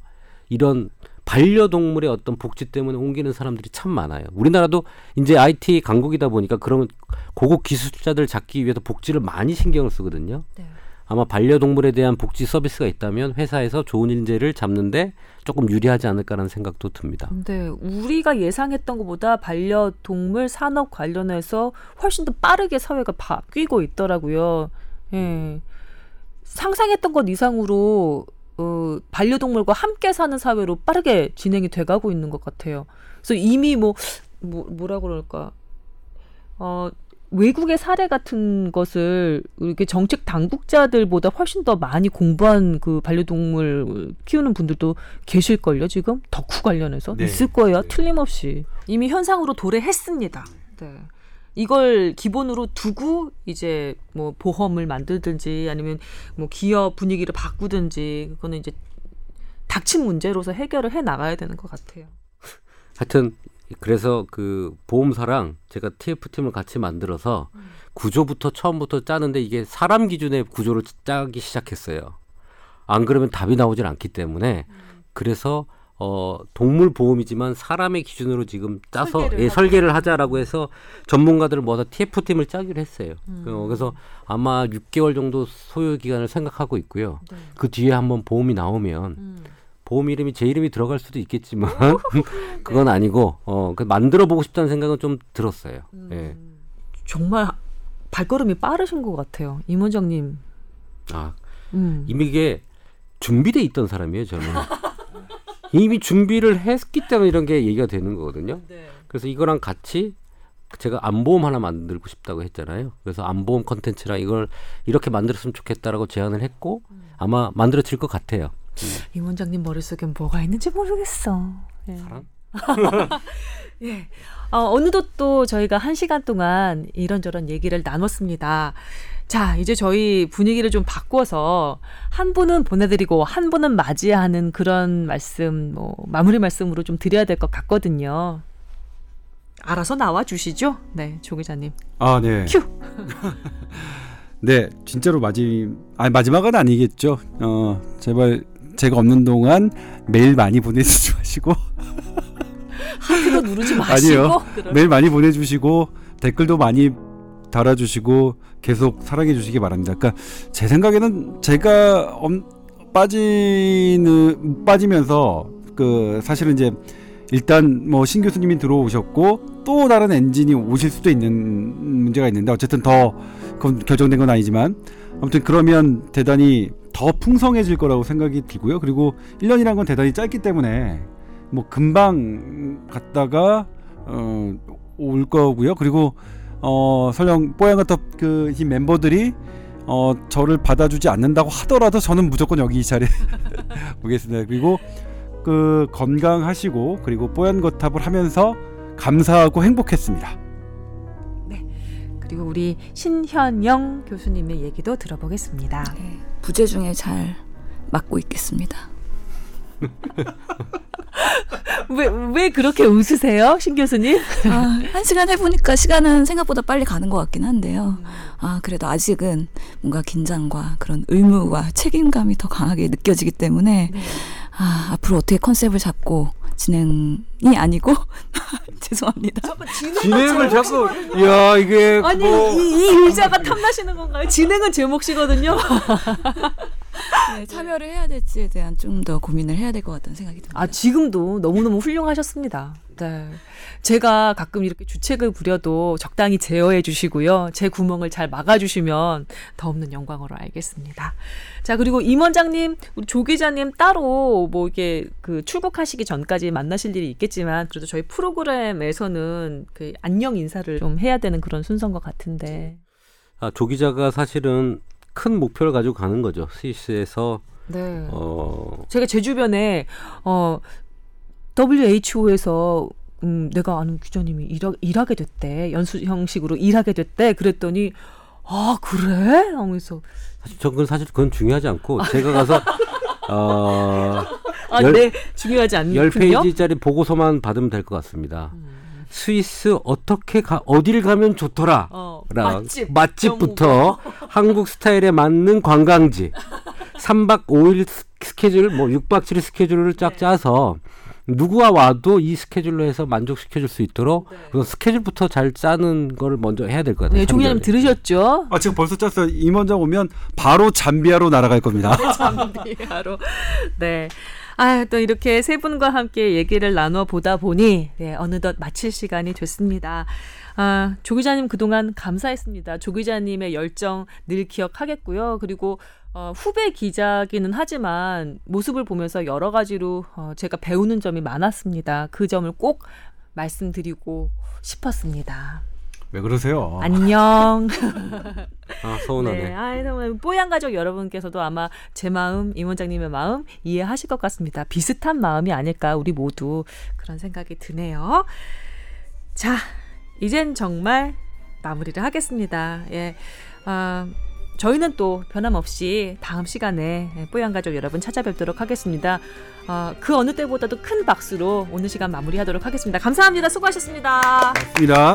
이런 반려동물의 어떤 복지 때문에 옮기는 사람들이 참 많아요. 우리나라도 이제 IT 강국이다 보니까 그런 고급 기술자들 잡기 위해서 복지를 많이 신경을 쓰거든요. 네. 아마 반려동물에 대한 복지 서비스가 있다면 회사에서 좋은 인재를 잡는데 조금 유리하지 않을까라는 생각도 듭니다. 근데 우리가 예상했던 것보다 반려동물 산업 관련해서 훨씬 더 빠르게 사회가 바뀌고 있더라고요. 예. 상상했던 것 이상으로 어, 반려동물과 함께 사는 사회로 빠르게 진행이 돼가고 있는 것 같아요. 그래서 이미 뭐, 뭐 뭐라 그럴까 어 외국의 사례 같은 것을 이렇게 정책 당국자들보다 훨씬 더 많이 공부한 그 반려동물 키우는 분들도 계실걸요, 지금? 덕후 관련해서. 네. 있을 거예요, 네. 틀림없이. 이미 현상으로 도래했습니다. 네. 이걸 기본으로 두고 이제 뭐 보험을 만들든지 아니면 뭐 기업 분위기를 바꾸든지 그거는 이제 닥친 문제로서 해결을 해 나가야 되는 것 같아요. 하여튼 그래서 그 보험사랑 제가 TF 팀을 같이 만들어서 구조부터 처음부터 짜는데 이게 사람 기준의 구조를 짜기 시작했어요. 안 그러면 답이 나오질 않기 때문에 그래서 어 동물 보험이지만 사람의 기준으로 지금 짜서 설계를 예. 설계를 하자라고 해서 전문가들을 모아서 TF 팀을 짜기로 했어요. 음. 어, 그래서 아마 6개월 정도 소요 기간을 생각하고 있고요. 네. 그 뒤에 한번 보험이 나오면 음. 보험 이름이 제 이름이 들어갈 수도 있겠지만 그건 아니고 어, 그 만들어 보고 싶다는 생각은 좀 들었어요. 음. 예. 정말 발걸음이 빠르신 것 같아요, 임 원장님. 아, 음. 이미 이게 준비돼 있던 사람이에요, 저는. 이미 준비를 했기 때문에 이런 게 얘기가 되는 거거든요. 네. 그래서 이거랑 같이 제가 안보험 하나 만들고 싶다고 했잖아요. 그래서 안보험 컨텐츠랑 이걸 이렇게 만들었으면 좋겠다라고 제안을 했고 아마 만들어질 것 같아요. 임 원장님 머릿속엔 뭐가 있는지 모르겠어. 예. 사랑? 예. 어, 어느덧 또 저희가 한 시간 동안 이런저런 얘기를 나눴습니다. 자, 이제 저희 분위기를 좀 바꿔서 한 분은 보내드리고 한 분은 맞이하는 그런 말씀, 뭐, 마무리 말씀으로 좀 드려야 될 것 같거든요. 알아서 나와 주시죠? 네, 조 기자님. 아, 네. 큐! 네, 진짜로 마지 아 마지막은 아니겠죠. 어, 제발 제가 없는 동안 메일 많이 보내주지 마시고 하트도 누르지 마시고. 아니요. 그럴- 메일 많이 보내주시고 댓글도 많이 달아주시고 계속 사랑해 주시기 바랍니다. 그러니까 제 생각에는 제가 엄, 빠지는 빠지면서 그 사실은 이제 일단 뭐 신 교수님이 들어오셨고 또 다른 엔진이 오실 수도 있는 문제가 있는데 어쨌든 더 그건 결정된 건 아니지만 아무튼 그러면 대단히 더 풍성해질 거라고 생각이 들고요. 그리고 1년이란 건 대단히 짧기 때문에 뭐 금방 갔다가 어, 올 거고요. 그리고 어, 설령 뽀얀 같은 그이 멤버들이 어, 저를 받아주지 않는다고 하더라도 저는 무조건 여기 이 자리에 오겠습니다. 그리고 그 건강하시고 그리고 뽀얀 거탑을 하면서 감사하고 행복했습니다. 그리고 우리 신현영 교수님의 얘기도 들어보겠습니다. 네, 부재 중에 잘 맡고 있겠습니다. 왜, 왜 그렇게 웃으세요, 신 교수님? 아, 한 시간 해보니까 시간은 생각보다 빨리 가는 것 같긴 한데요. 아, 그래도 아직은 뭔가 긴장과 그런 의무와 책임감이 더 강하게 느껴지기 때문에, 아, 앞으로 어떻게 컨셉을 잡고 진행이 아니고, 죄송합니다. 진행을 자꾸 야 이게 아니, 뭐 이, 이 의자가 탐나시는 건가요? 진행은 제 몫이거든요. 네, 참여를 해야 될지에 대한 좀 더 고민을 해야 될 것 같다는 생각이 듭니다. 아, 지금도 너무너무 훌륭하셨습니다. 네. 제가 가끔 이렇게 주책을 부려도 적당히 제어해 주시고요. 제 구멍을 잘 막아 주시면 더 없는 영광으로 알겠습니다. 자, 그리고 임 원장님, 우리 조 기자님 따로 뭐 이게 그 출국하시기 전까지 만나실 일이 있겠지만 그래도 저희 프로그램에서는 그 안녕 인사를 좀 해야 되는 그런 순서인 것 같은데. 아, 조 기자가 사실은 큰 목표를 가지고 가는 거죠. 스위스에서 네. 어 제가 제 주변에 어 WHO에서 음, 내가 아는 기자님이 일하, 일하게 됐대. 연수 형식으로 일하게 됐대. 그랬더니 아 그래? 하면서. 사실 저 그건 사실 그건 중요하지 않고 제가 가서 어 아 열- 네. 중요하지 않군요. 열 페이지짜리 보고서만 받으면 될 것 같습니다. 스위스 어떻게 가 어딜 가면 좋더라. 어, 라, 맛집. 맛집부터 한국 스타일에 맞는 관광지. 3박 5일 스케줄 뭐 6박 7일 스케줄을 쫙 네. 짜서 누구와 와도 이 스케줄로 해서 만족시켜줄 수 있도록 그 스케줄부터 잘 짜는 걸 먼저 해야 될 것 같아요. 네, 삼개월에. 들으셨죠? 아 지금 벌써 짰어요. 임원장 오면 바로 잠비아로 날아갈 겁니다. 잠비아로. 네. 아, 또 이렇게 세 분과 함께 얘기를 나눠 보다 보니 네, 어느덧 마칠 시간이 됐습니다. 아, 조 기자님 그동안 감사했습니다. 조 기자님의 열정 늘 기억하겠고요. 그리고 어, 후배 기자기는 하지만 모습을 보면서 여러 가지로 어, 제가 배우는 점이 많았습니다. 그 점을 꼭 말씀드리고 싶었습니다. 왜 그러세요? 안녕. 아 서운하네. 네, 아, 정말 뽀얀 가족 여러분께서도 아마 제 마음, 임 원장님의 마음 이해하실 것 같습니다. 비슷한 마음이 아닐까 우리 모두 그런 생각이 드네요. 자, 이젠 정말 마무리를 하겠습니다. 예, 아, 저희는 또 변함없이 다음 시간에 뽀얀 가족 여러분 찾아뵙도록 하겠습니다. 아, 그 어느 때보다도 큰 박수로 오늘 시간 마무리하도록 하겠습니다. 감사합니다. 수고하셨습니다. 입니다.